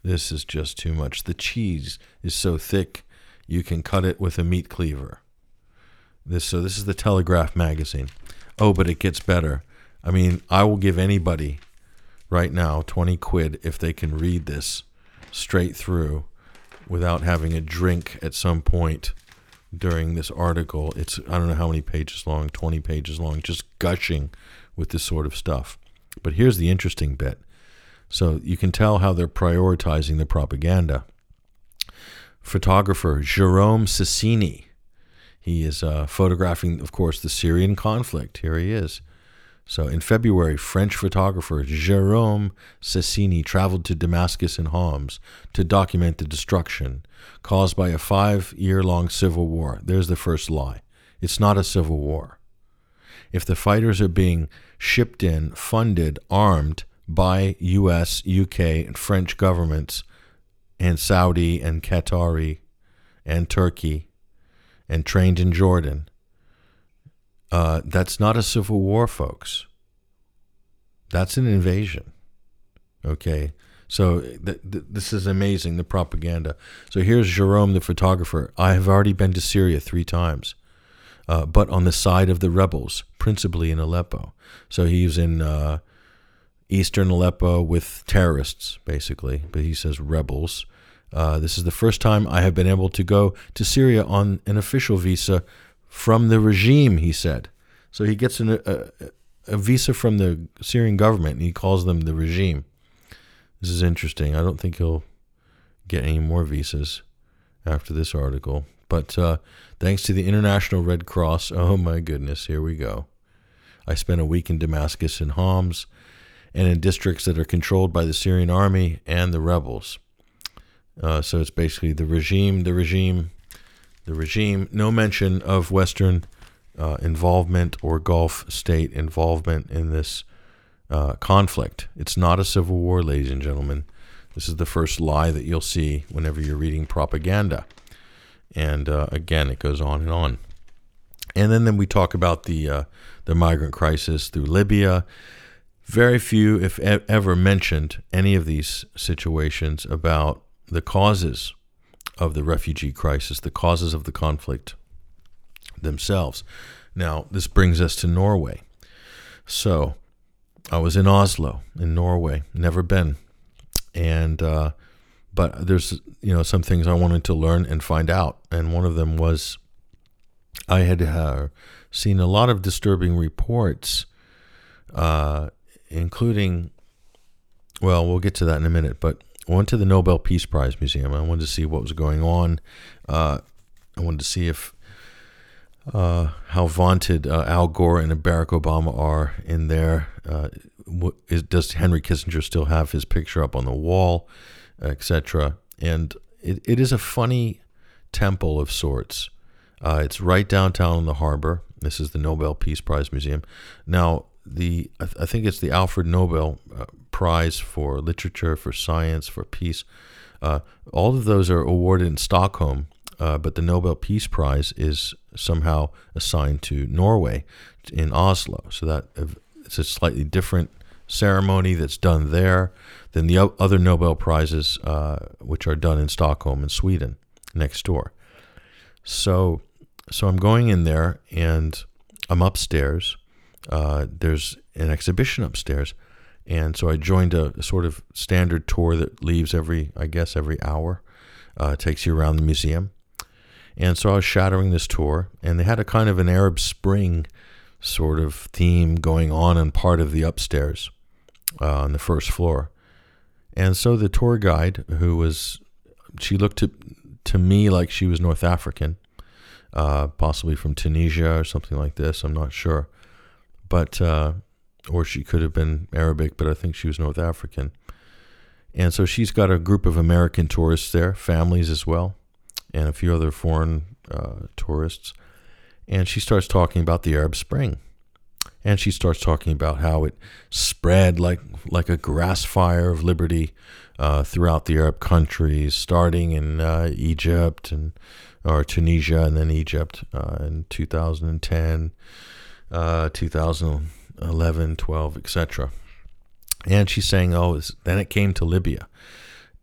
This is just too much. The cheese is so thick you can cut it with a meat cleaver. This so this is the Telegraph magazine. Oh, but it gets better. I mean, I will give anybody right now 20 quid if they can read this straight through without having a drink at some point during this article. It's, I don't know how many pages long, 20 pages long, just gushing with this sort of stuff. But here's the interesting bit. So you can tell how they're prioritizing the propaganda. Photographer Jerome Sessini. He is uh, photographing, of course, the Syrian conflict. Here he is. So in February, French photographer Jérôme Sessini traveled to Damascus and Homs to document the destruction caused by a five year long civil war. There's the first lie. It's not a civil war. If the fighters are being shipped in, funded, armed by US, UK, and French governments, and Saudi and Qatari and Turkey, and trained in Jordan, uh, that's not a civil war, folks. That's an invasion. Okay. So th- th- this is amazing, the propaganda. So here's Jerome, the photographer. I have already been to Syria three times, uh, but on the side of the rebels, principally in Aleppo. So he's in uh, eastern Aleppo with terrorists, basically, but he says rebels. Uh, this is the first time I have been able to go to Syria on an official visa from the regime, he said. So he gets an, a, a visa from the Syrian government and he calls them the regime. This is interesting. I don't think he'll get any more visas. after this article. But uh, thanks to the International Red Cross, oh my goodness, here we go. I spent a week in Damascus and Homs and in districts that are controlled by the Syrian army and the rebels. Uh, so it's basically the regime, the regime, the regime. No mention of Western uh, involvement or Gulf state involvement in this uh, conflict. It's not a civil war, ladies and gentlemen. This is the first lie that you'll see whenever you're reading propaganda. And uh, again, it goes on and on. And then, then we talk about the uh, the migrant crisis through Libya. Very few, if ever, mentioned any of these situations about the causes of the refugee crisis, the causes of the conflict themselves. Now, this brings us to Norway. So, I was in Oslo, in Norway, never been, and uh, but there's you know some things I wanted to learn and find out, and one of them was I had uh, seen a lot of disturbing reports, uh, including, well, we'll get to that in a minute, but I went to the Nobel Peace Prize Museum. I wanted to see what was going on. Uh, I wanted to see if uh, how vaunted uh, Al Gore and Barack Obama are in there. Uh, is, does Henry Kissinger still have his picture up on the wall, etc.? And it, it is a funny temple of sorts. Uh, it's right downtown in the harbor. This is the Nobel Peace Prize Museum. Now, the I, th- I think it's the Alfred Nobel uh, Prize for Literature, for Science, for Peace. Uh, all of those are awarded in Stockholm, uh, but the Nobel Peace Prize is somehow assigned to Norway in Oslo. So that it's a slightly different ceremony that's done there than the other Nobel Prizes, uh, which are done in Stockholm in Sweden, next door. So so I'm going in there and I'm upstairs. Uh, there's an exhibition upstairs. And so I joined a, a, sort of standard tour that leaves every, I guess, every hour, uh, takes you around the museum. And so I was shadowing this tour, and they had a kind of an Arab Spring sort of theme going on in part of the upstairs uh, on the first floor. And so the tour guide, who was, she looked to, to me like she was North African, uh, possibly from Tunisia or something like this. I'm not sure, but uh, or she could have been Arabic, but I think she was North African. And so she's got a group of American tourists there, families as well, and a few other foreign uh, tourists. And she starts talking about the Arab Spring. And she starts talking about how it spread like, like a grass fire of liberty uh, throughout the Arab countries, starting in uh, Egypt and or Tunisia and then Egypt uh, in 2010, 2000. 11, 12, etc. And she's saying, oh, then it came to Libya.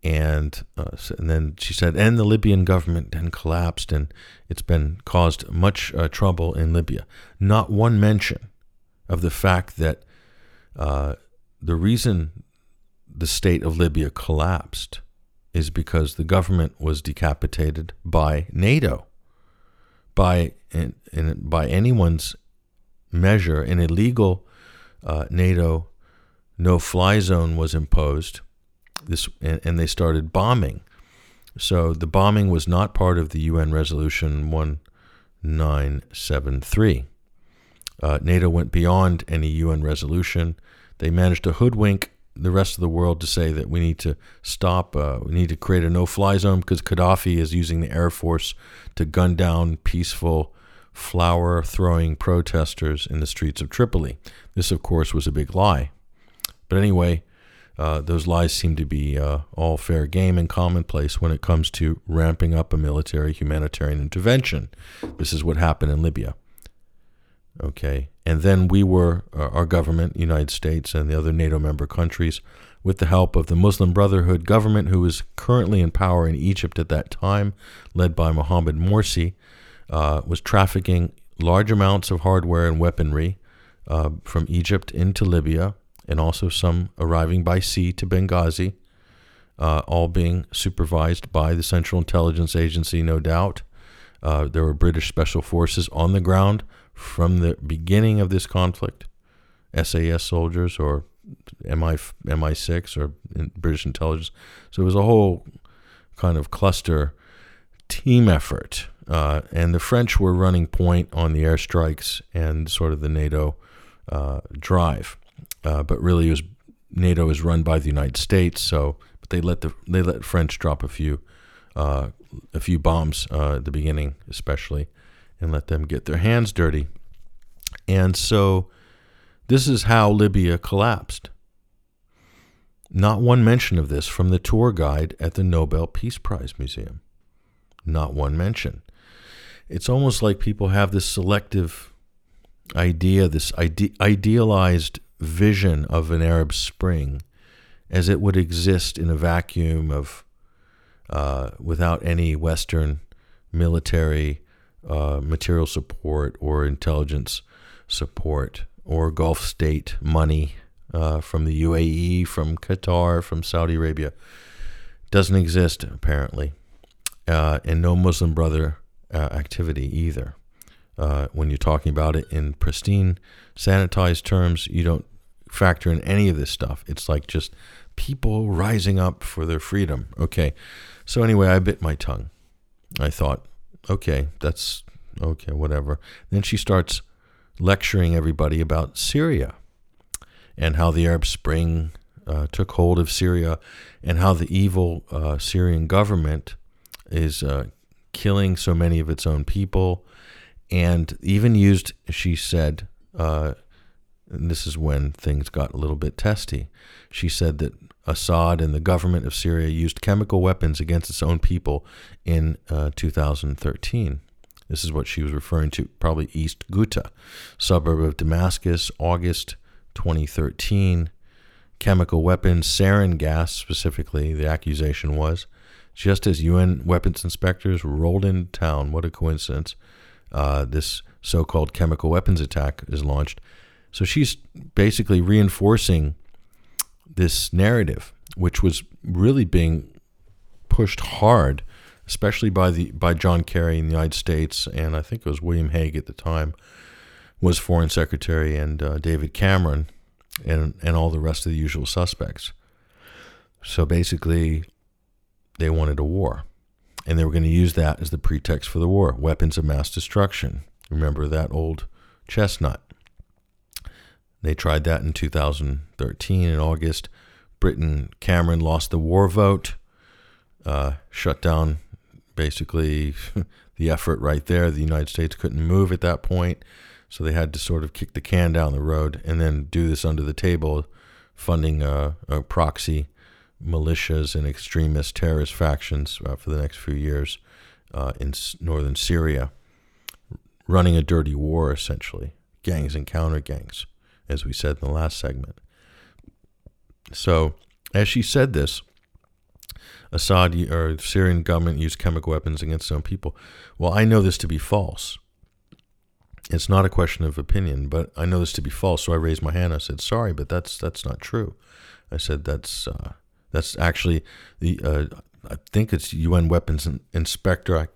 And, uh, and then she said, and the Libyan government then collapsed, and it's been caused much uh, trouble in Libya. Not one mention of the fact that uh, the reason the state of Libya collapsed is because the government was decapitated by NATO, by in, in, by anyone's measure, an illegal uh, NATO no-fly zone was imposed. This and, and they started bombing. So the bombing was not part of the UN Resolution 1973. Uh, NATO went beyond any UN resolution. They managed to hoodwink the rest of the world to say that we need to stop, uh, we need to create a no fly zone because Gaddafi is using the Air Force to gun down peaceful flower throwing protesters in the streets of Tripoli. This, of course, was a big lie. But anyway, uh, those lies seem to be uh, all fair game and commonplace when it comes to ramping up a military humanitarian intervention. This is what happened in Libya. Okay. And then we were, uh, our government, United States, and the other NATO member countries, with the help of the Muslim Brotherhood government, who was currently in power in Egypt at that time, led by Mohammed Morsi, uh, was trafficking large amounts of hardware and weaponry uh, from Egypt into Libya, and also some arriving by sea to Benghazi, uh, all being supervised by the Central Intelligence Agency, no doubt. Uh, there were British special forces on the ground from the beginning of this conflict, SAS soldiers or MI MI6 or British intelligence. So it was a whole kind of cluster team effort. Uh, and the French were running point on the airstrikes and sort of the NATO uh, drive. Uh, but really, was, NATO is run by the United States, so but they let the they let French drop a few uh, a few bombs uh, at the beginning, especially, and let them get their hands dirty. And so, this is how Libya collapsed. Not one mention of this from the tour guide at the Nobel Peace Prize Museum. Not one mention. It's almost like people have this selective idea, this ide- idealized vision of an Arab Spring as it would exist in a vacuum of uh, without any Western military uh, material support or intelligence support or Gulf state money uh, from the UAE, from Qatar, from Saudi Arabia. Doesn't exist, apparently. Uh, and no Muslim brother uh, activity either. Uh, when you're talking about it in pristine, sanitized terms, you don't factor in any of this stuff. It's like just people rising up for their freedom. Okay. So, anyway, I bit my tongue. I thought, okay, that's okay, whatever. Then she starts lecturing everybody about Syria and how the Arab Spring uh, took hold of Syria and how the evil uh, Syrian government is uh, killing so many of its own people and even used, she said, uh, and this is when things got a little bit testy. She said that Assad and the government of Syria used chemical weapons against its own people in uh, 2013. This is what she was referring to, probably East Ghouta, suburb of Damascus, August 2013. Chemical weapons, sarin gas specifically, the accusation was, just as UN weapons inspectors rolled into town. What a coincidence. Uh, this so called chemical weapons attack is launched. So she's basically reinforcing this narrative, which was really being pushed hard, especially by the by John Kerry in the United States, and I think it was William Hague at the time was Foreign Secretary, and uh, David Cameron, and and all the rest of the usual suspects. So basically, they wanted a war, and they were going to use that as the pretext for the war, weapons of mass destruction. Remember that old chestnut. They tried that in 2013 in August. Britain, Cameron lost the war vote, uh, shut down basically the effort right there. The United States couldn't move at that point, so they had to sort of kick the can down the road and then do this under the table, funding a, a proxy militias and extremist terrorist factions uh, for the next few years uh, in northern Syria, running a dirty war essentially, gangs and counter gangs as we said in the last segment. So, as she said this, Assad or Syrian government used chemical weapons against its own people. Well, I know this to be false. It's not a question of opinion, but I know this to be false. So I raised my hand. I said, "Sorry, but that's that's not true." I said, "That's uh, that's actually the uh, I think it's UN weapons inspector. I,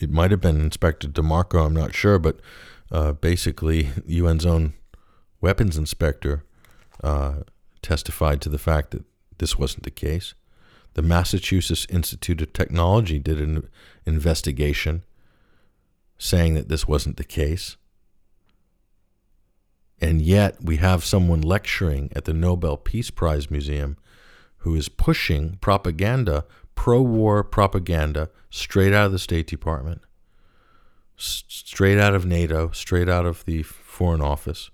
it might have been Inspector DeMarco. I'm not sure, but uh, basically UN's own weapons inspector uh, testified to the fact that this wasn't the case. The Massachusetts Institute of Technology did an investigation saying that this wasn't the case. And yet, we have someone lecturing at the Nobel Peace Prize Museum who is pushing propaganda, pro war propaganda, straight out of the State Department, straight out of NATO, straight out of the Foreign Office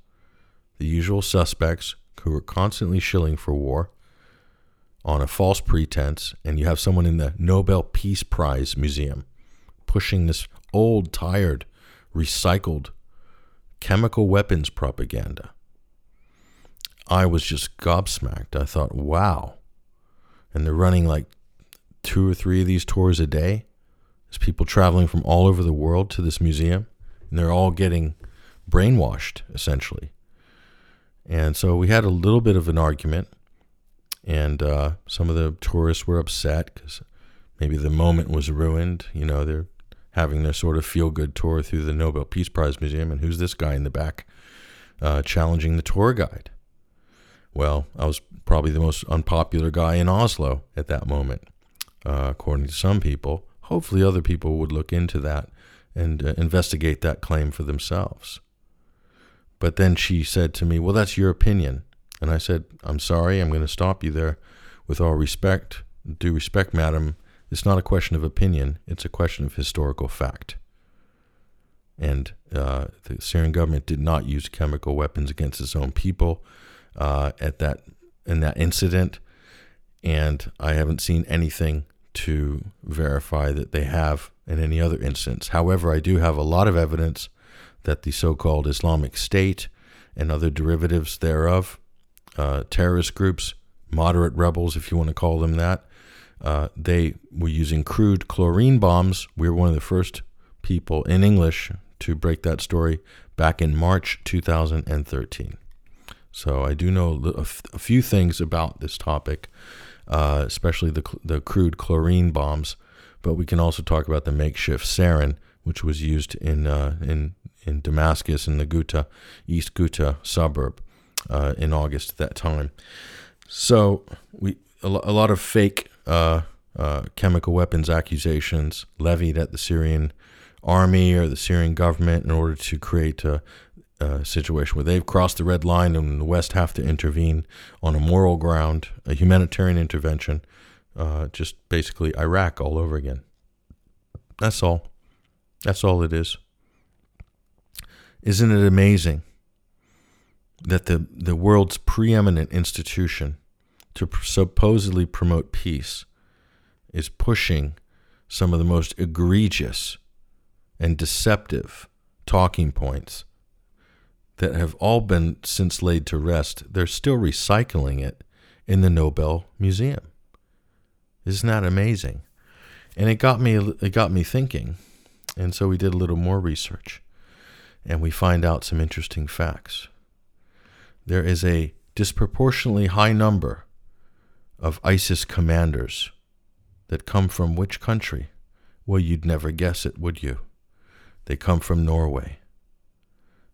the usual suspects who are constantly shilling for war on a false pretense, and you have someone in the Nobel Peace Prize Museum pushing this old, tired, recycled chemical weapons propaganda. I was just gobsmacked. I thought, wow. And they're running like two or three of these tours a day. There's people traveling from all over the world to this museum, and they're all getting brainwashed, essentially. And so we had a little bit of an argument, and uh, some of the tourists were upset because maybe the moment was ruined. You know, they're having their sort of feel good tour through the Nobel Peace Prize Museum, and who's this guy in the back uh, challenging the tour guide? Well, I was probably the most unpopular guy in Oslo at that moment, uh, according to some people. hopefully other people would look into that and uh, investigate that claim for themselves. But then she said to me, Well, that's your opinion. And I said, I'm sorry, I'm going to stop you there. With all respect, due respect, madam, it's not a question of opinion, it's a question of historical fact. And uh, the Syrian government did not use chemical weapons against its own people uh, at that in that incident, and I haven't seen anything to verify that they have in any other instance. However, I do have a lot of evidence that the so-called Islamic State and other derivatives thereof, uh, terrorist groups, moderate rebels, if you want to call them that, uh, they were using crude chlorine bombs. We were one of the first people in English to break that story back in March 2013. So I do know a, few things about this topic, uh, especially the, the crude chlorine bombs. But we can also talk about the makeshift sarin, which was used in uh, in in Damascus in the Ghouta, East Ghouta suburb, uh, in August at that time. So we a, a lot of fake uh, uh, chemical weapons accusations levied at the Syrian army or the Syrian government in order to create a, a, situation where they've crossed the red line and the West have to intervene on a moral ground, a humanitarian intervention, uh, just basically Iraq all over again. That's all. That's all it is. Isn't it amazing that the, the world's preeminent institution to supposedly promote peace is pushing some of the most egregious and deceptive talking points that have all been since laid to rest. They're still recycling it in the Nobel Museum. Isn't that amazing? And it got me it got me thinking. And so we did a little more research and we find out some interesting facts. There is a disproportionately high number of ISIS commanders that come from which country? Well, you'd never guess it, would you? They come from Norway.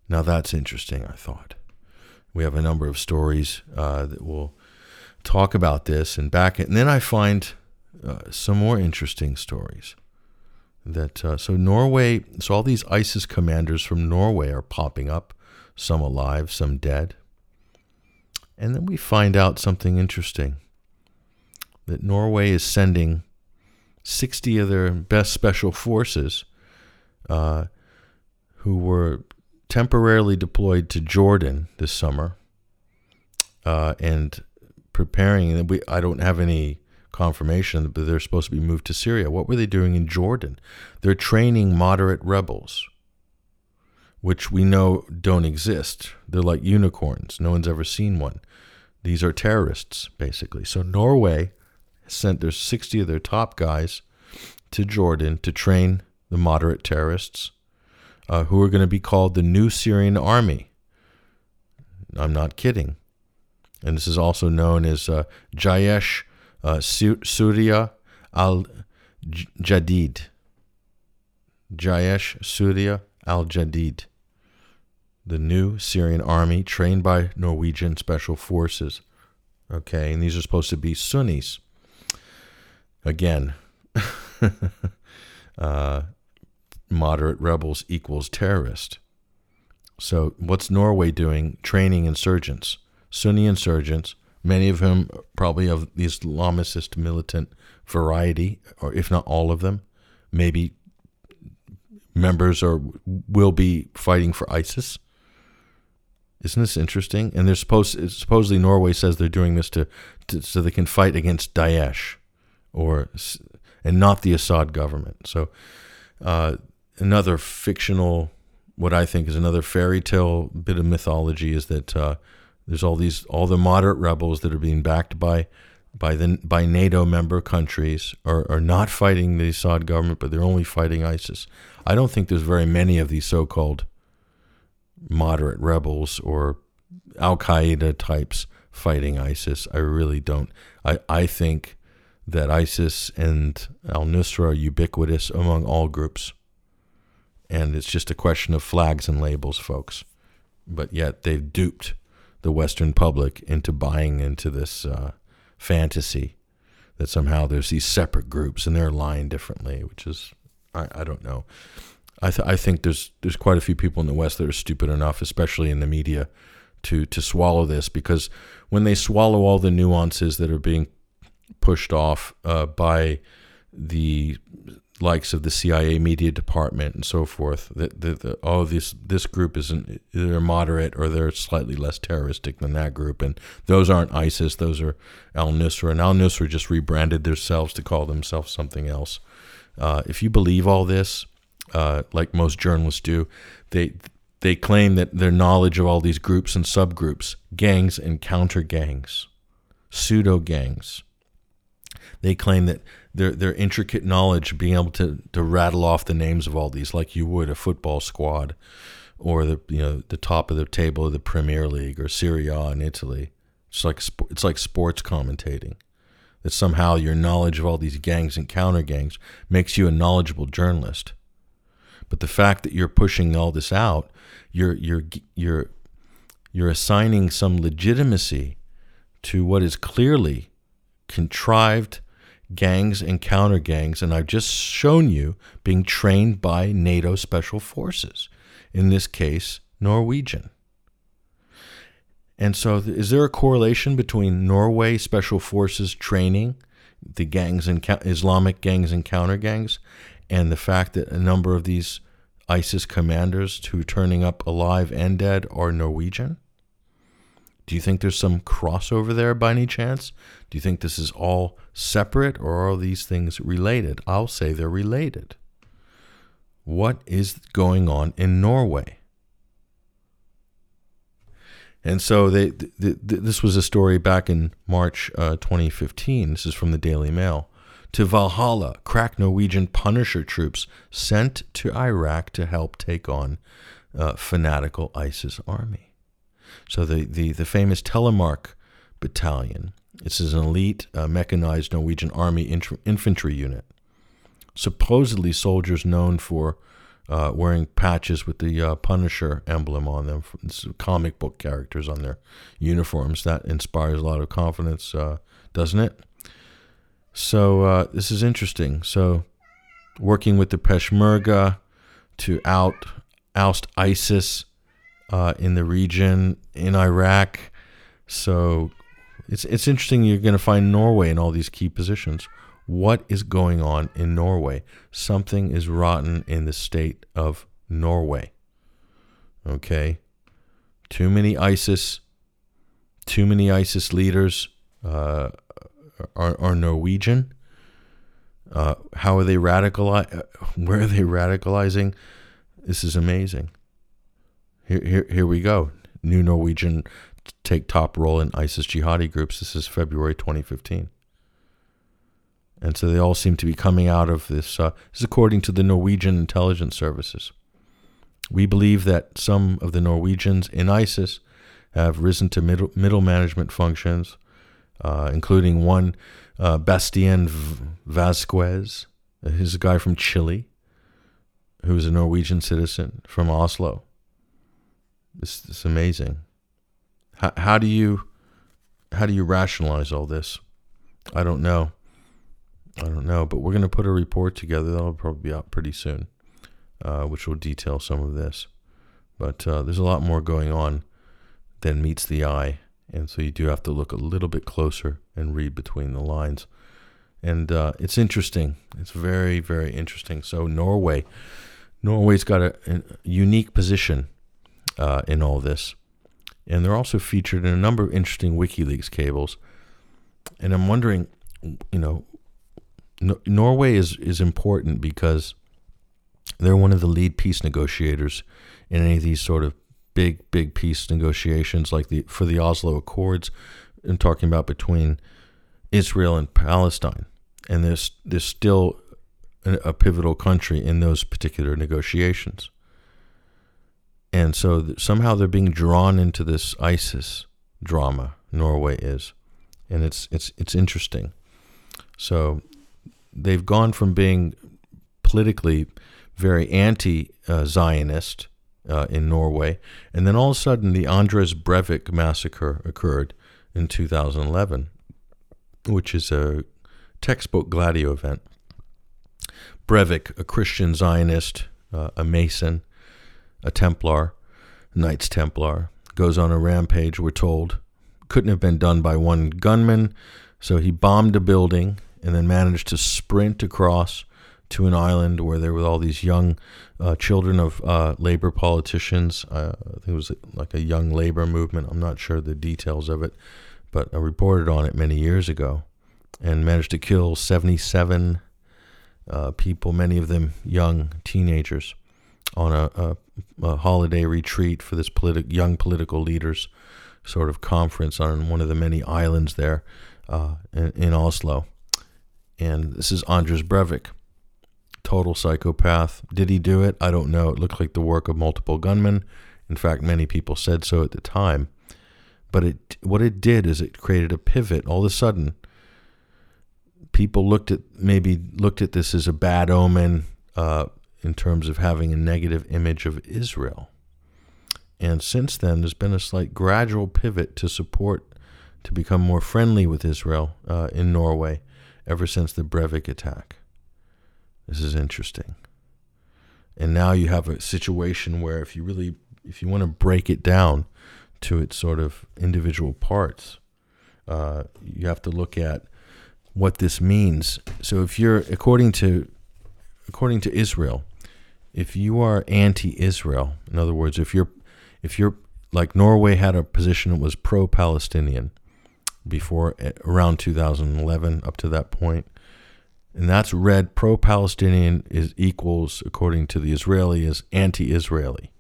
Now that's interesting, I thought. We have a number of stories uh, that will talk about this and back it. And then I find uh, some more interesting stories. That uh, so Norway, so all these ISIS commanders from Norway are popping up, some alive, some dead. And then we find out something interesting that Norway is sending 60 of their best special forces uh, who were temporarily deployed to Jordan this summer uh, and preparing. We, I don't have any confirmation that they're supposed to be moved to Syria. What were they doing in Jordan? They're training moderate rebels, which we know don't exist. They're like unicorns. No one's ever seen one. These are terrorists, basically. So Norway sent their 60 of their top guys to Jordan to train the moderate terrorists uh, who are going to be called the New Syrian Army. I'm not kidding. And this is also known as uh, Jayesh uh, Surya al Jadid. Jayesh Surya al Jadid. The new Syrian army trained by Norwegian special forces. Okay, and these are supposed to be Sunnis. Again, uh, moderate rebels equals terrorist. So, what's Norway doing? Training insurgents, Sunni insurgents, many of whom probably of the Islamist militant variety, or if not all of them, maybe members or will be fighting for ISIS. Isn't this interesting? And they're supposed supposedly Norway says they're doing this to, to so they can fight against Daesh, or and not the Assad government. So uh, another fictional, what I think is another fairy tale bit of mythology is that uh, there's all these all the moderate rebels that are being backed by by the by NATO member countries are, are not fighting the Assad government, but they're only fighting ISIS. I don't think there's very many of these so-called moderate rebels or Al Qaeda types fighting ISIS. I really don't. I, I think that ISIS and Al Nusra are ubiquitous among all groups. And it's just a question of flags and labels, folks. But yet they've duped the Western public into buying into this uh, fantasy that somehow there's these separate groups and they're lying differently, which is I, I don't know. I th- I think there's there's quite a few people in the West that are stupid enough, especially in the media, to to swallow this because when they swallow all the nuances that are being pushed off uh, by the likes of the CIA media department and so forth that the, the, oh this this group isn't they're moderate or they're slightly less terroristic than that group and those aren't ISIS those are Al Nusra and Al Nusra just rebranded themselves to call themselves something else. Uh, if you believe all this, uh, like most journalists do, they they claim that their knowledge of all these groups and subgroups, gangs and counter gangs, pseudo gangs. They claim that their their intricate knowledge, being able to to rattle off the names of all these, like you would a football squad, or the you know the top of the table of the Premier League or Serie A in Italy. It's like it's like sports commentating. That somehow your knowledge of all these gangs and counter gangs makes you a knowledgeable journalist. But the fact that you're pushing all this out, you're you're you're you're assigning some legitimacy to what is clearly contrived gangs and counter gangs, and I've just shown you being trained by NATO special forces, in this case, Norwegian. And so, is there a correlation between Norway special forces training the gangs and Islamic gangs and counter gangs, and the fact that a number of these ISIS commanders who are turning up alive and dead are Norwegian? Do you think there's some crossover there by any chance? Do you think this is all separate or are these things related? I'll say they're related. What is going on in Norway? And so they, th- th- this was a story back in March uh, 2015. This is from the Daily Mail. To Valhalla, crack Norwegian Punisher troops sent to Iraq to help take on uh, fanatical ISIS army. So the, the, the famous Telemark Battalion, this is an elite uh, mechanized Norwegian army int- infantry unit. Supposedly soldiers known for uh, wearing patches with the uh, Punisher emblem on them, comic book characters on their uniforms. That inspires a lot of confidence, uh, doesn't it? So uh, this is interesting. So working with the Peshmerga to out oust ISIS uh, in the region in Iraq. So it's it's interesting. You're going to find Norway in all these key positions. What is going on in Norway? Something is rotten in the state of Norway. Okay, too many ISIS, too many ISIS leaders uh, are are Norwegian. Uh, how are they radicalizing? Where are they radicalizing? This is amazing. Here, here, here we go. New Norwegian take top role in ISIS jihadi groups. This is February 2015. And so they all seem to be coming out of this. Uh, this is according to the Norwegian intelligence services. We believe that some of the Norwegians in ISIS have risen to middle, middle management functions, uh, including one uh, Bastian Vasquez. He's a guy from Chile who's a Norwegian citizen from Oslo. It's, it's amazing. How, how do you how do you rationalize all this? I don't know. I don't know, but we're going to put a report together that'll probably be out pretty soon, uh, which will detail some of this. But uh, there's a lot more going on than meets the eye, and so you do have to look a little bit closer and read between the lines. And uh, it's interesting. It's very, very interesting. So Norway, Norway's got a, a unique position uh, in all this. And they're also featured in a number of interesting WikiLeaks cables. And I'm wondering, you know, no- Norway is, is important because they're one of the lead peace negotiators in any of these sort of big, big peace negotiations, like the for the Oslo Accords, and talking about between Israel and Palestine. And there's there's still a, a pivotal country in those particular negotiations and so somehow they're being drawn into this ISIS drama. Norway is, and it's it's it's interesting. So they've gone from being politically very anti-Zionist uh, in Norway, and then all of a sudden the Anders Breivik massacre occurred in 2011, which is a textbook Gladio event. Breivik, a Christian Zionist, uh, a Mason, a Templar, Knights Templar, goes on a rampage, we're told. Couldn't have been done by one gunman, so he bombed a building and then managed to sprint across to an island where there were all these young uh, children of uh, labor politicians. Uh, I think it was like a young labor movement. I'm not sure the details of it, but I reported on it many years ago and managed to kill 77 uh, people, many of them young teenagers, on a, a, a holiday retreat for this politi- young political leaders sort of conference on one of the many islands there uh, in, in, Oslo. And this is Anders Breivik, total psychopath. Did he do it? I don't know. It looked like the work of multiple gunmen. In fact, many people said so at the time. But it, what it did is it created a pivot. All of a sudden, people looked at maybe looked at this as a bad omen uh, in terms of having a negative image of Israel. And since then, there's been a slight gradual pivot to support to become more friendly with Israel uh, in Norway ever since the Breivik attack. This is interesting. And now you have a situation where if you really if you want to break it down to its sort of individual parts, uh, you have to look at what this means. So if you're according to according to Israel, if you are anti-Israel, in other words, if you're if you're like Norway had a position that was pro-Palestinian before eh, around 2011 up to that point, and that's read pro-Palestinian is equals according to the Israeli is anti-Israeli.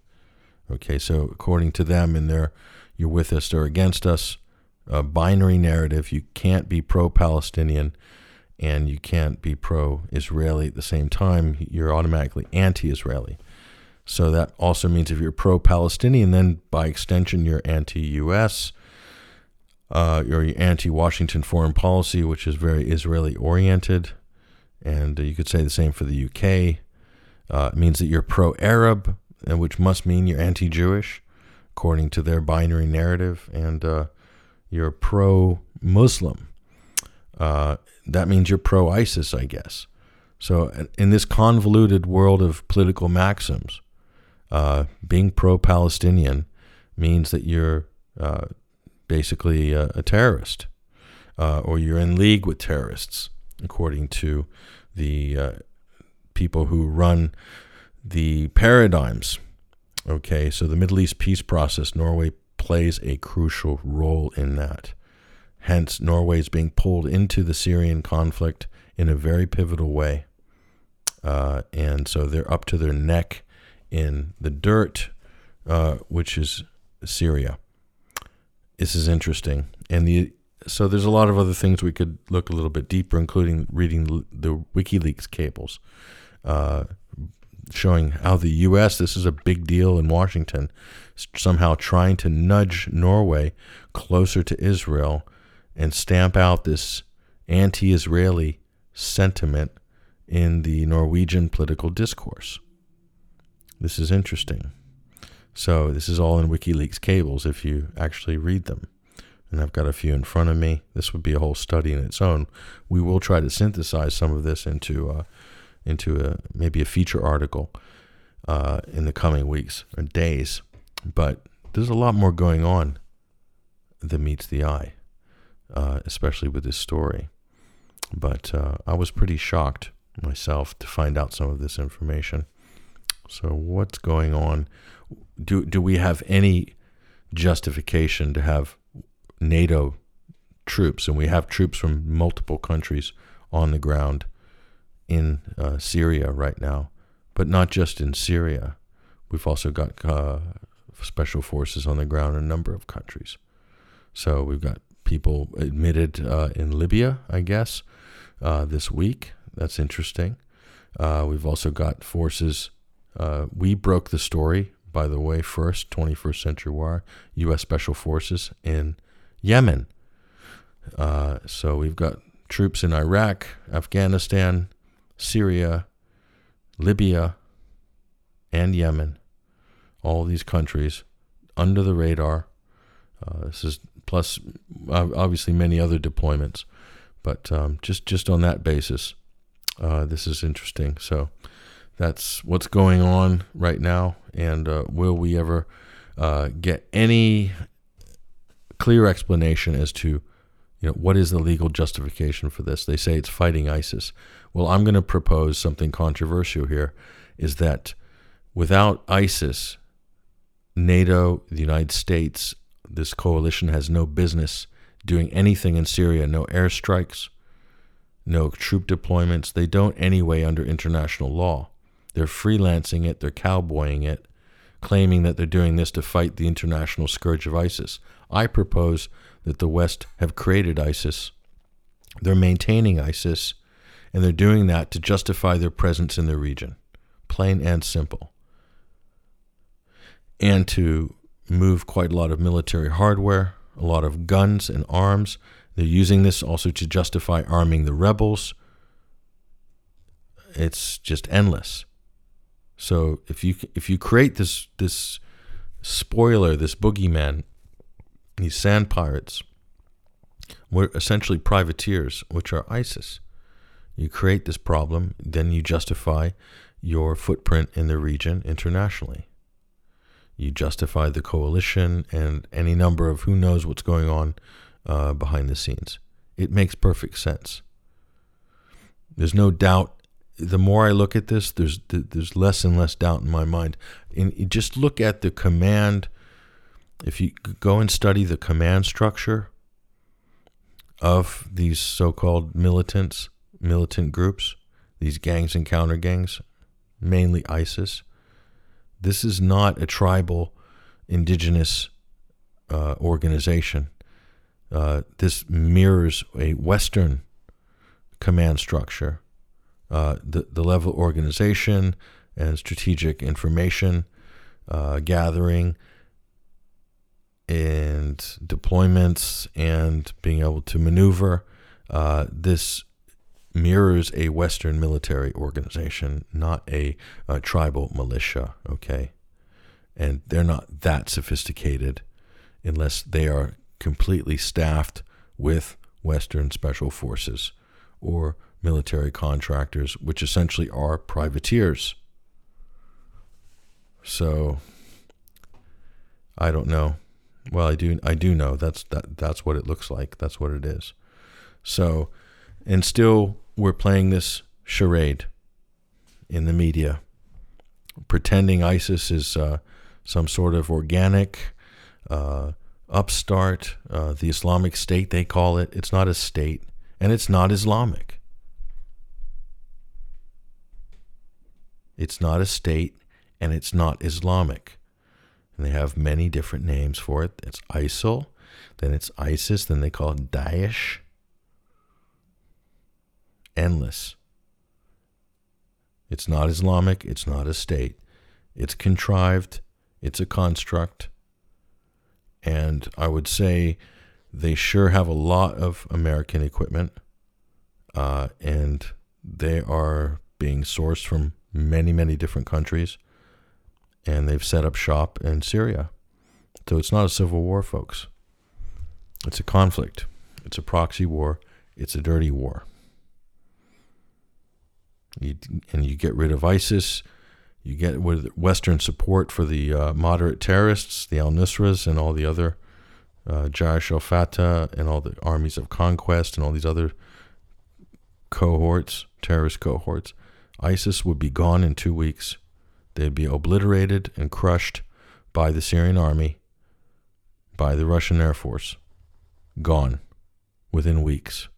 Okay, so according to them in their you're with us or against us, a binary narrative. You can't be pro Palestinian and you can't be pro Israeli at the same time. You're automatically anti Israeli. So that also means if you're pro Palestinian, then by extension, you're anti US. Uh, you're anti Washington foreign policy, which is very Israeli oriented. And uh, you could say the same for the UK. Uh, it means that you're pro Arab, which must mean you're anti Jewish, according to their binary narrative. And uh, you're pro Muslim. Uh, that means you're pro ISIS, I guess. So, in this convoluted world of political maxims, uh, being pro Palestinian means that you're uh, basically a, a terrorist uh, or you're in league with terrorists, according to the uh, people who run the paradigms. Okay, so the Middle East peace process, Norway plays a crucial role in that. Hence, Norway is being pulled into the Syrian conflict in a very pivotal way. Uh, and so they're up to their neck in the dirt, uh, which is Syria. This is interesting. And the so there's a lot of other things we could look a little bit deeper, including reading the WikiLeaks cables. Uh, showing how the U.S. this is a big deal in Washington, somehow trying to nudge Norway closer to Israel and stamp out this anti-Israeli sentiment in the Norwegian political discourse. This is interesting. So this is all in WikiLeaks cables if you actually read them. And I've got a few in front of me. This would be a whole study in its own. We will try to synthesize some of this into uh, into a maybe a feature article uh, in the coming weeks or days. But there's a lot more going on than meets the eye, uh, especially with this story. But uh, I was pretty shocked myself to find out some of this information. So what's going on? Do do we have any justification to have NATO troops, and we have troops from multiple countries on the ground in uh, Syria right now, but not just in Syria. We've also got uh, special forces on the ground in a number of countries. So we've got people admitted uh, in Libya, I guess, uh, this week. That's interesting. Uh, we've also got forces. We broke the story, by the way, first, 21st Century War, U.S. Special Forces in Yemen. so we've got troops in Iraq, Afghanistan, Syria, Libya, and Yemen, all these countries under the radar. Uh, this is plus obviously many other deployments, But um, just just on that basis, uh, this is interesting. So that's what's going on right now. And uh, will we ever uh, get any clear explanation as to you know what is the legal justification for this? They say it's fighting ISIS. Well, I'm going to propose something controversial here. Is that without ISIS, NATO, the United States, this coalition has no business doing anything in Syria. No airstrikes, no troop deployments. They don't anyway under international law. They're freelancing it, they're cowboying it, claiming that they're doing this to fight the international scourge of ISIS. I propose that the West have created ISIS. They're maintaining ISIS, and they're doing that to justify their presence in the region. Plain and simple. And to move quite a lot of military hardware, a lot of guns and arms. They're using this also to justify arming the rebels. It's just endless. So if you if you create this this spoiler, this boogeyman, these sand pirates, we're essentially privateers, which are ISIS. You create this problem, then you justify your footprint in the region internationally. You justify the coalition and any number of who knows what's going on uh, behind the scenes. It makes perfect sense. There's no doubt. The more I look at this, there's there's less and less doubt in my mind. And just look at the command. If you go and study the command structure of these so-called militants, militant groups, these gangs and counter gangs, mainly ISIS this is not a tribal, indigenous uh, organization. Uh, this mirrors a Western command structure. Uh, the, the level organization and strategic information uh, gathering and deployments and being able to maneuver. Uh, this mirrors a Western military organization, not a, a, tribal militia, okay? And they're not that sophisticated unless they are completely staffed with Western special forces or military contractors, which essentially are privateers. So I don't know. Well, I do. I do know that's that. That's what it looks like. That's what it is. So, and still we're playing this charade in the media, pretending ISIS is uh, some sort of organic uh, upstart, uh, the Islamic State, they call it. It's not a state, and it's not Islamic. It's not a state, and it's not Islamic. And they have many different names for it. It's ISIL, then it's ISIS, then they call it Daesh endless. It's not Islamic, it's not a state. It's contrived, it's a construct. And I would say they sure have a lot of American equipment, uh, and they are being sourced from many, many different countries, and they've set up shop in Syria. So it's not a civil war, folks. It's a conflict. It's a proxy war. It's a dirty war. You, and you get rid of ISIS. You get with Western support for the uh, moderate terrorists, the Al Nusras, and all the other uh, Jaish al Fatah, and all the armies of conquest, and all these other cohorts, terrorist cohorts. ISIS would be gone in two weeks. They'd be obliterated and crushed by the Syrian army, by the Russian Air Force. Gone within weeks.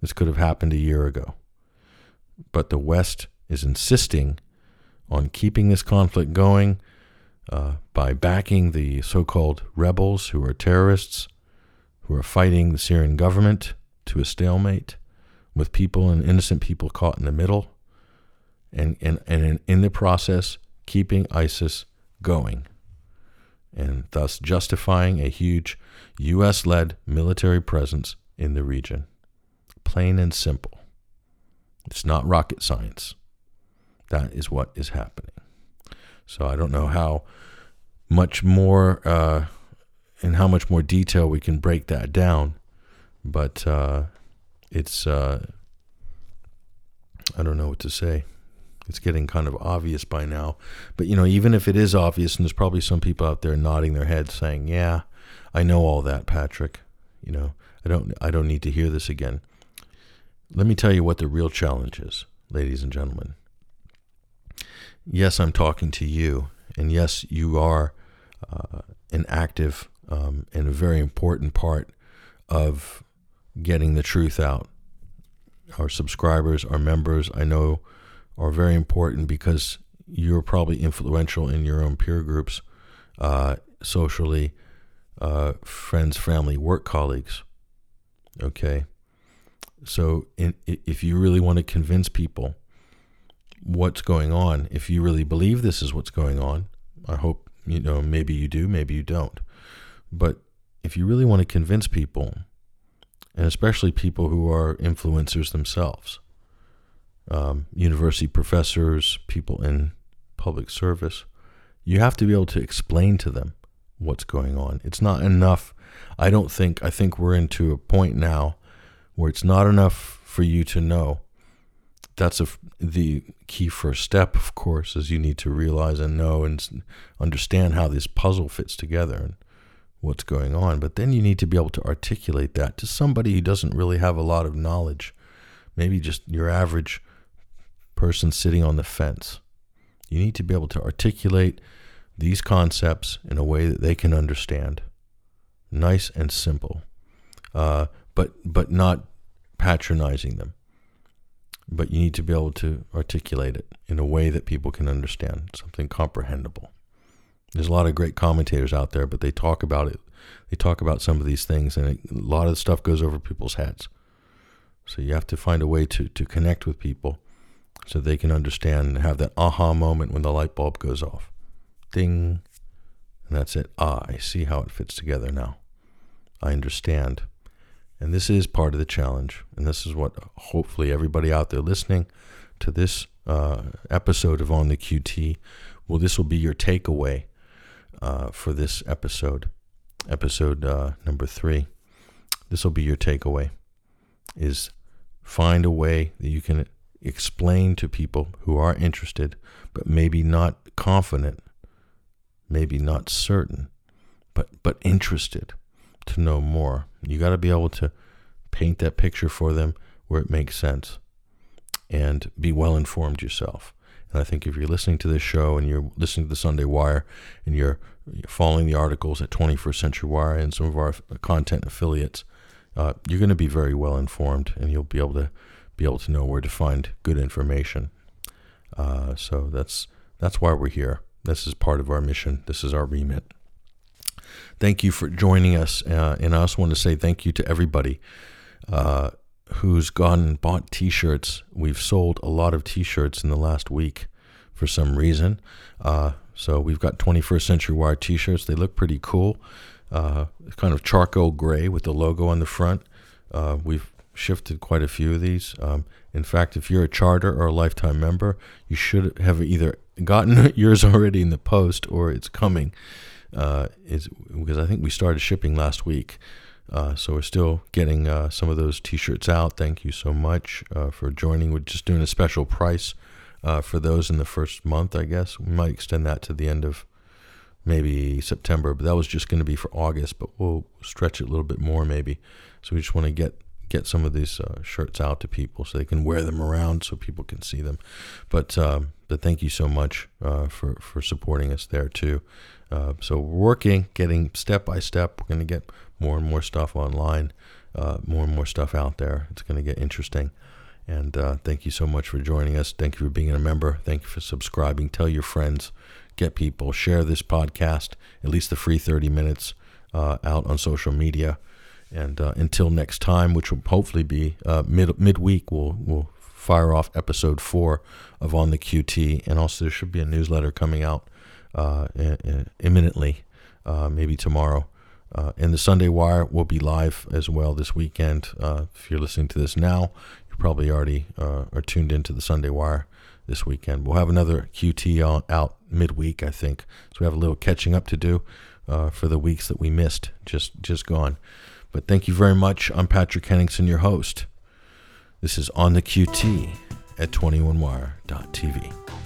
This could have happened a year ago. But the West is insisting on keeping this conflict going uh, by backing the so called rebels who are terrorists, who are fighting the Syrian government to a stalemate, with people and innocent people caught in the middle, and, and, and in, in the process, keeping ISIS going, and thus justifying a huge U.S. led military presence in the region. Plain and simple. It's not rocket science. That is what is happening. So I don't know how much more uh, in how much more detail we can break that down, but uh, it's uh, I don't know what to say. It's getting kind of obvious by now. But you know, even if it is obvious, and there's probably some people out there nodding their heads saying, "Yeah, I know all that, Patrick." You know, I don't I don't need to hear this again. Let me tell you what the real challenge is, ladies and gentlemen. Yes, I'm talking to you, and yes, you are uh, an active um, and a very important part of getting the truth out. Our subscribers, our members, I know, are very important because you're probably influential in your own peer groups, uh, socially, uh, friends, family, work colleagues. Okay. So, in, if you really want to convince people what's going on, if you really believe this is what's going on, I hope, you know, maybe you do, maybe you don't. But if you really want to convince people, and especially people who are influencers themselves, um, university professors, people in public service, you have to be able to explain to them what's going on. It's not enough. I don't think, I think we're into a point now where it's not enough for you to know. That's a, the key first step, of course, is you need to realize and know and understand how this puzzle fits together and what's going on. But then you need to be able to articulate that to somebody who doesn't really have a lot of knowledge, maybe just your average person sitting on the fence. You need to be able to articulate these concepts in a way that they can understand. Nice and simple, uh, but but not patronizing them. But you need to be able to articulate it in a way that people can understand, something comprehensible. There's a lot of great commentators out there, but they talk about it. They talk about some of these things, and a lot of the stuff goes over people's heads. So you have to find a way to, to connect with people so they can understand and have that aha moment when the light bulb goes off. Ding. And that's it. Ah, I see how it fits together now. I understand. And this is part of the challenge. And this is what hopefully everybody out there listening to this uh, episode of On the QT, well, this will be your takeaway uh, for this episode, episode uh, number three. This will be your takeaway is find a way that you can explain to people who are interested, but maybe not confident maybe not certain, but but interested to know more. You got to be able to paint that picture for them where it makes sense and be well informed yourself. And I think if you're listening to this show and you're listening to the Sunday Wire and you're following the articles at 21st Century Wire and some of our content affiliates, uh, you're going to be very well informed and you'll be able to be able to know where to find good information. Uh, so that's that's why we're here. This is part of our mission. This is our remit. Thank you for joining us. Uh, and I also want to say thank you to everybody uh, who's gone and bought t shirts. We've sold a lot of t shirts in the last week for some reason. Uh, so we've got 21st Century Wire t shirts. They look pretty cool. Uh, kind of charcoal gray with the logo on the front. Uh, we've shifted quite a few of these. Um, in fact, if you're a charter or a lifetime member, you should have either gotten yours already in the post or it's coming. Uh, is because I think we started shipping last week. Uh, so we're still getting uh, some of those T-shirts out. Thank you so much uh, for joining. We're just doing a special price uh, for those in the first month. I guess we might extend that to the end of maybe September, but that was just going to be for August. But we'll stretch it a little bit more maybe. So we just want to get get some of these uh, shirts out to people so they can wear them around so people can see them. But um, but thank you so much uh, for for supporting us there too. Uh, so we're working, getting step by step. We're going to get more and more stuff online, uh, more and more stuff out there. It's going to get interesting. And uh, thank you so much for joining us. Thank you for being a member. Thank you for subscribing. Tell your friends, get people, share this podcast, at least the free 30 minutes uh, out on social media. And uh, until next time, which will hopefully be uh, mid midweek, we'll we'll fire off episode four of On the QT, and also there should be a newsletter coming out uh, imminently, uh, maybe tomorrow. Uh, and the Sunday Wire will be live as well this weekend. Uh, if you're listening to this now, you probably already are tuned into the Sunday Wire this weekend. We'll have another QT on, out midweek, I think. So we have a little catching up to do for the weeks that we missed, just just gone. But thank you very much. I'm Patrick Henningsen, your host. This is On the QT at 21wire.tv.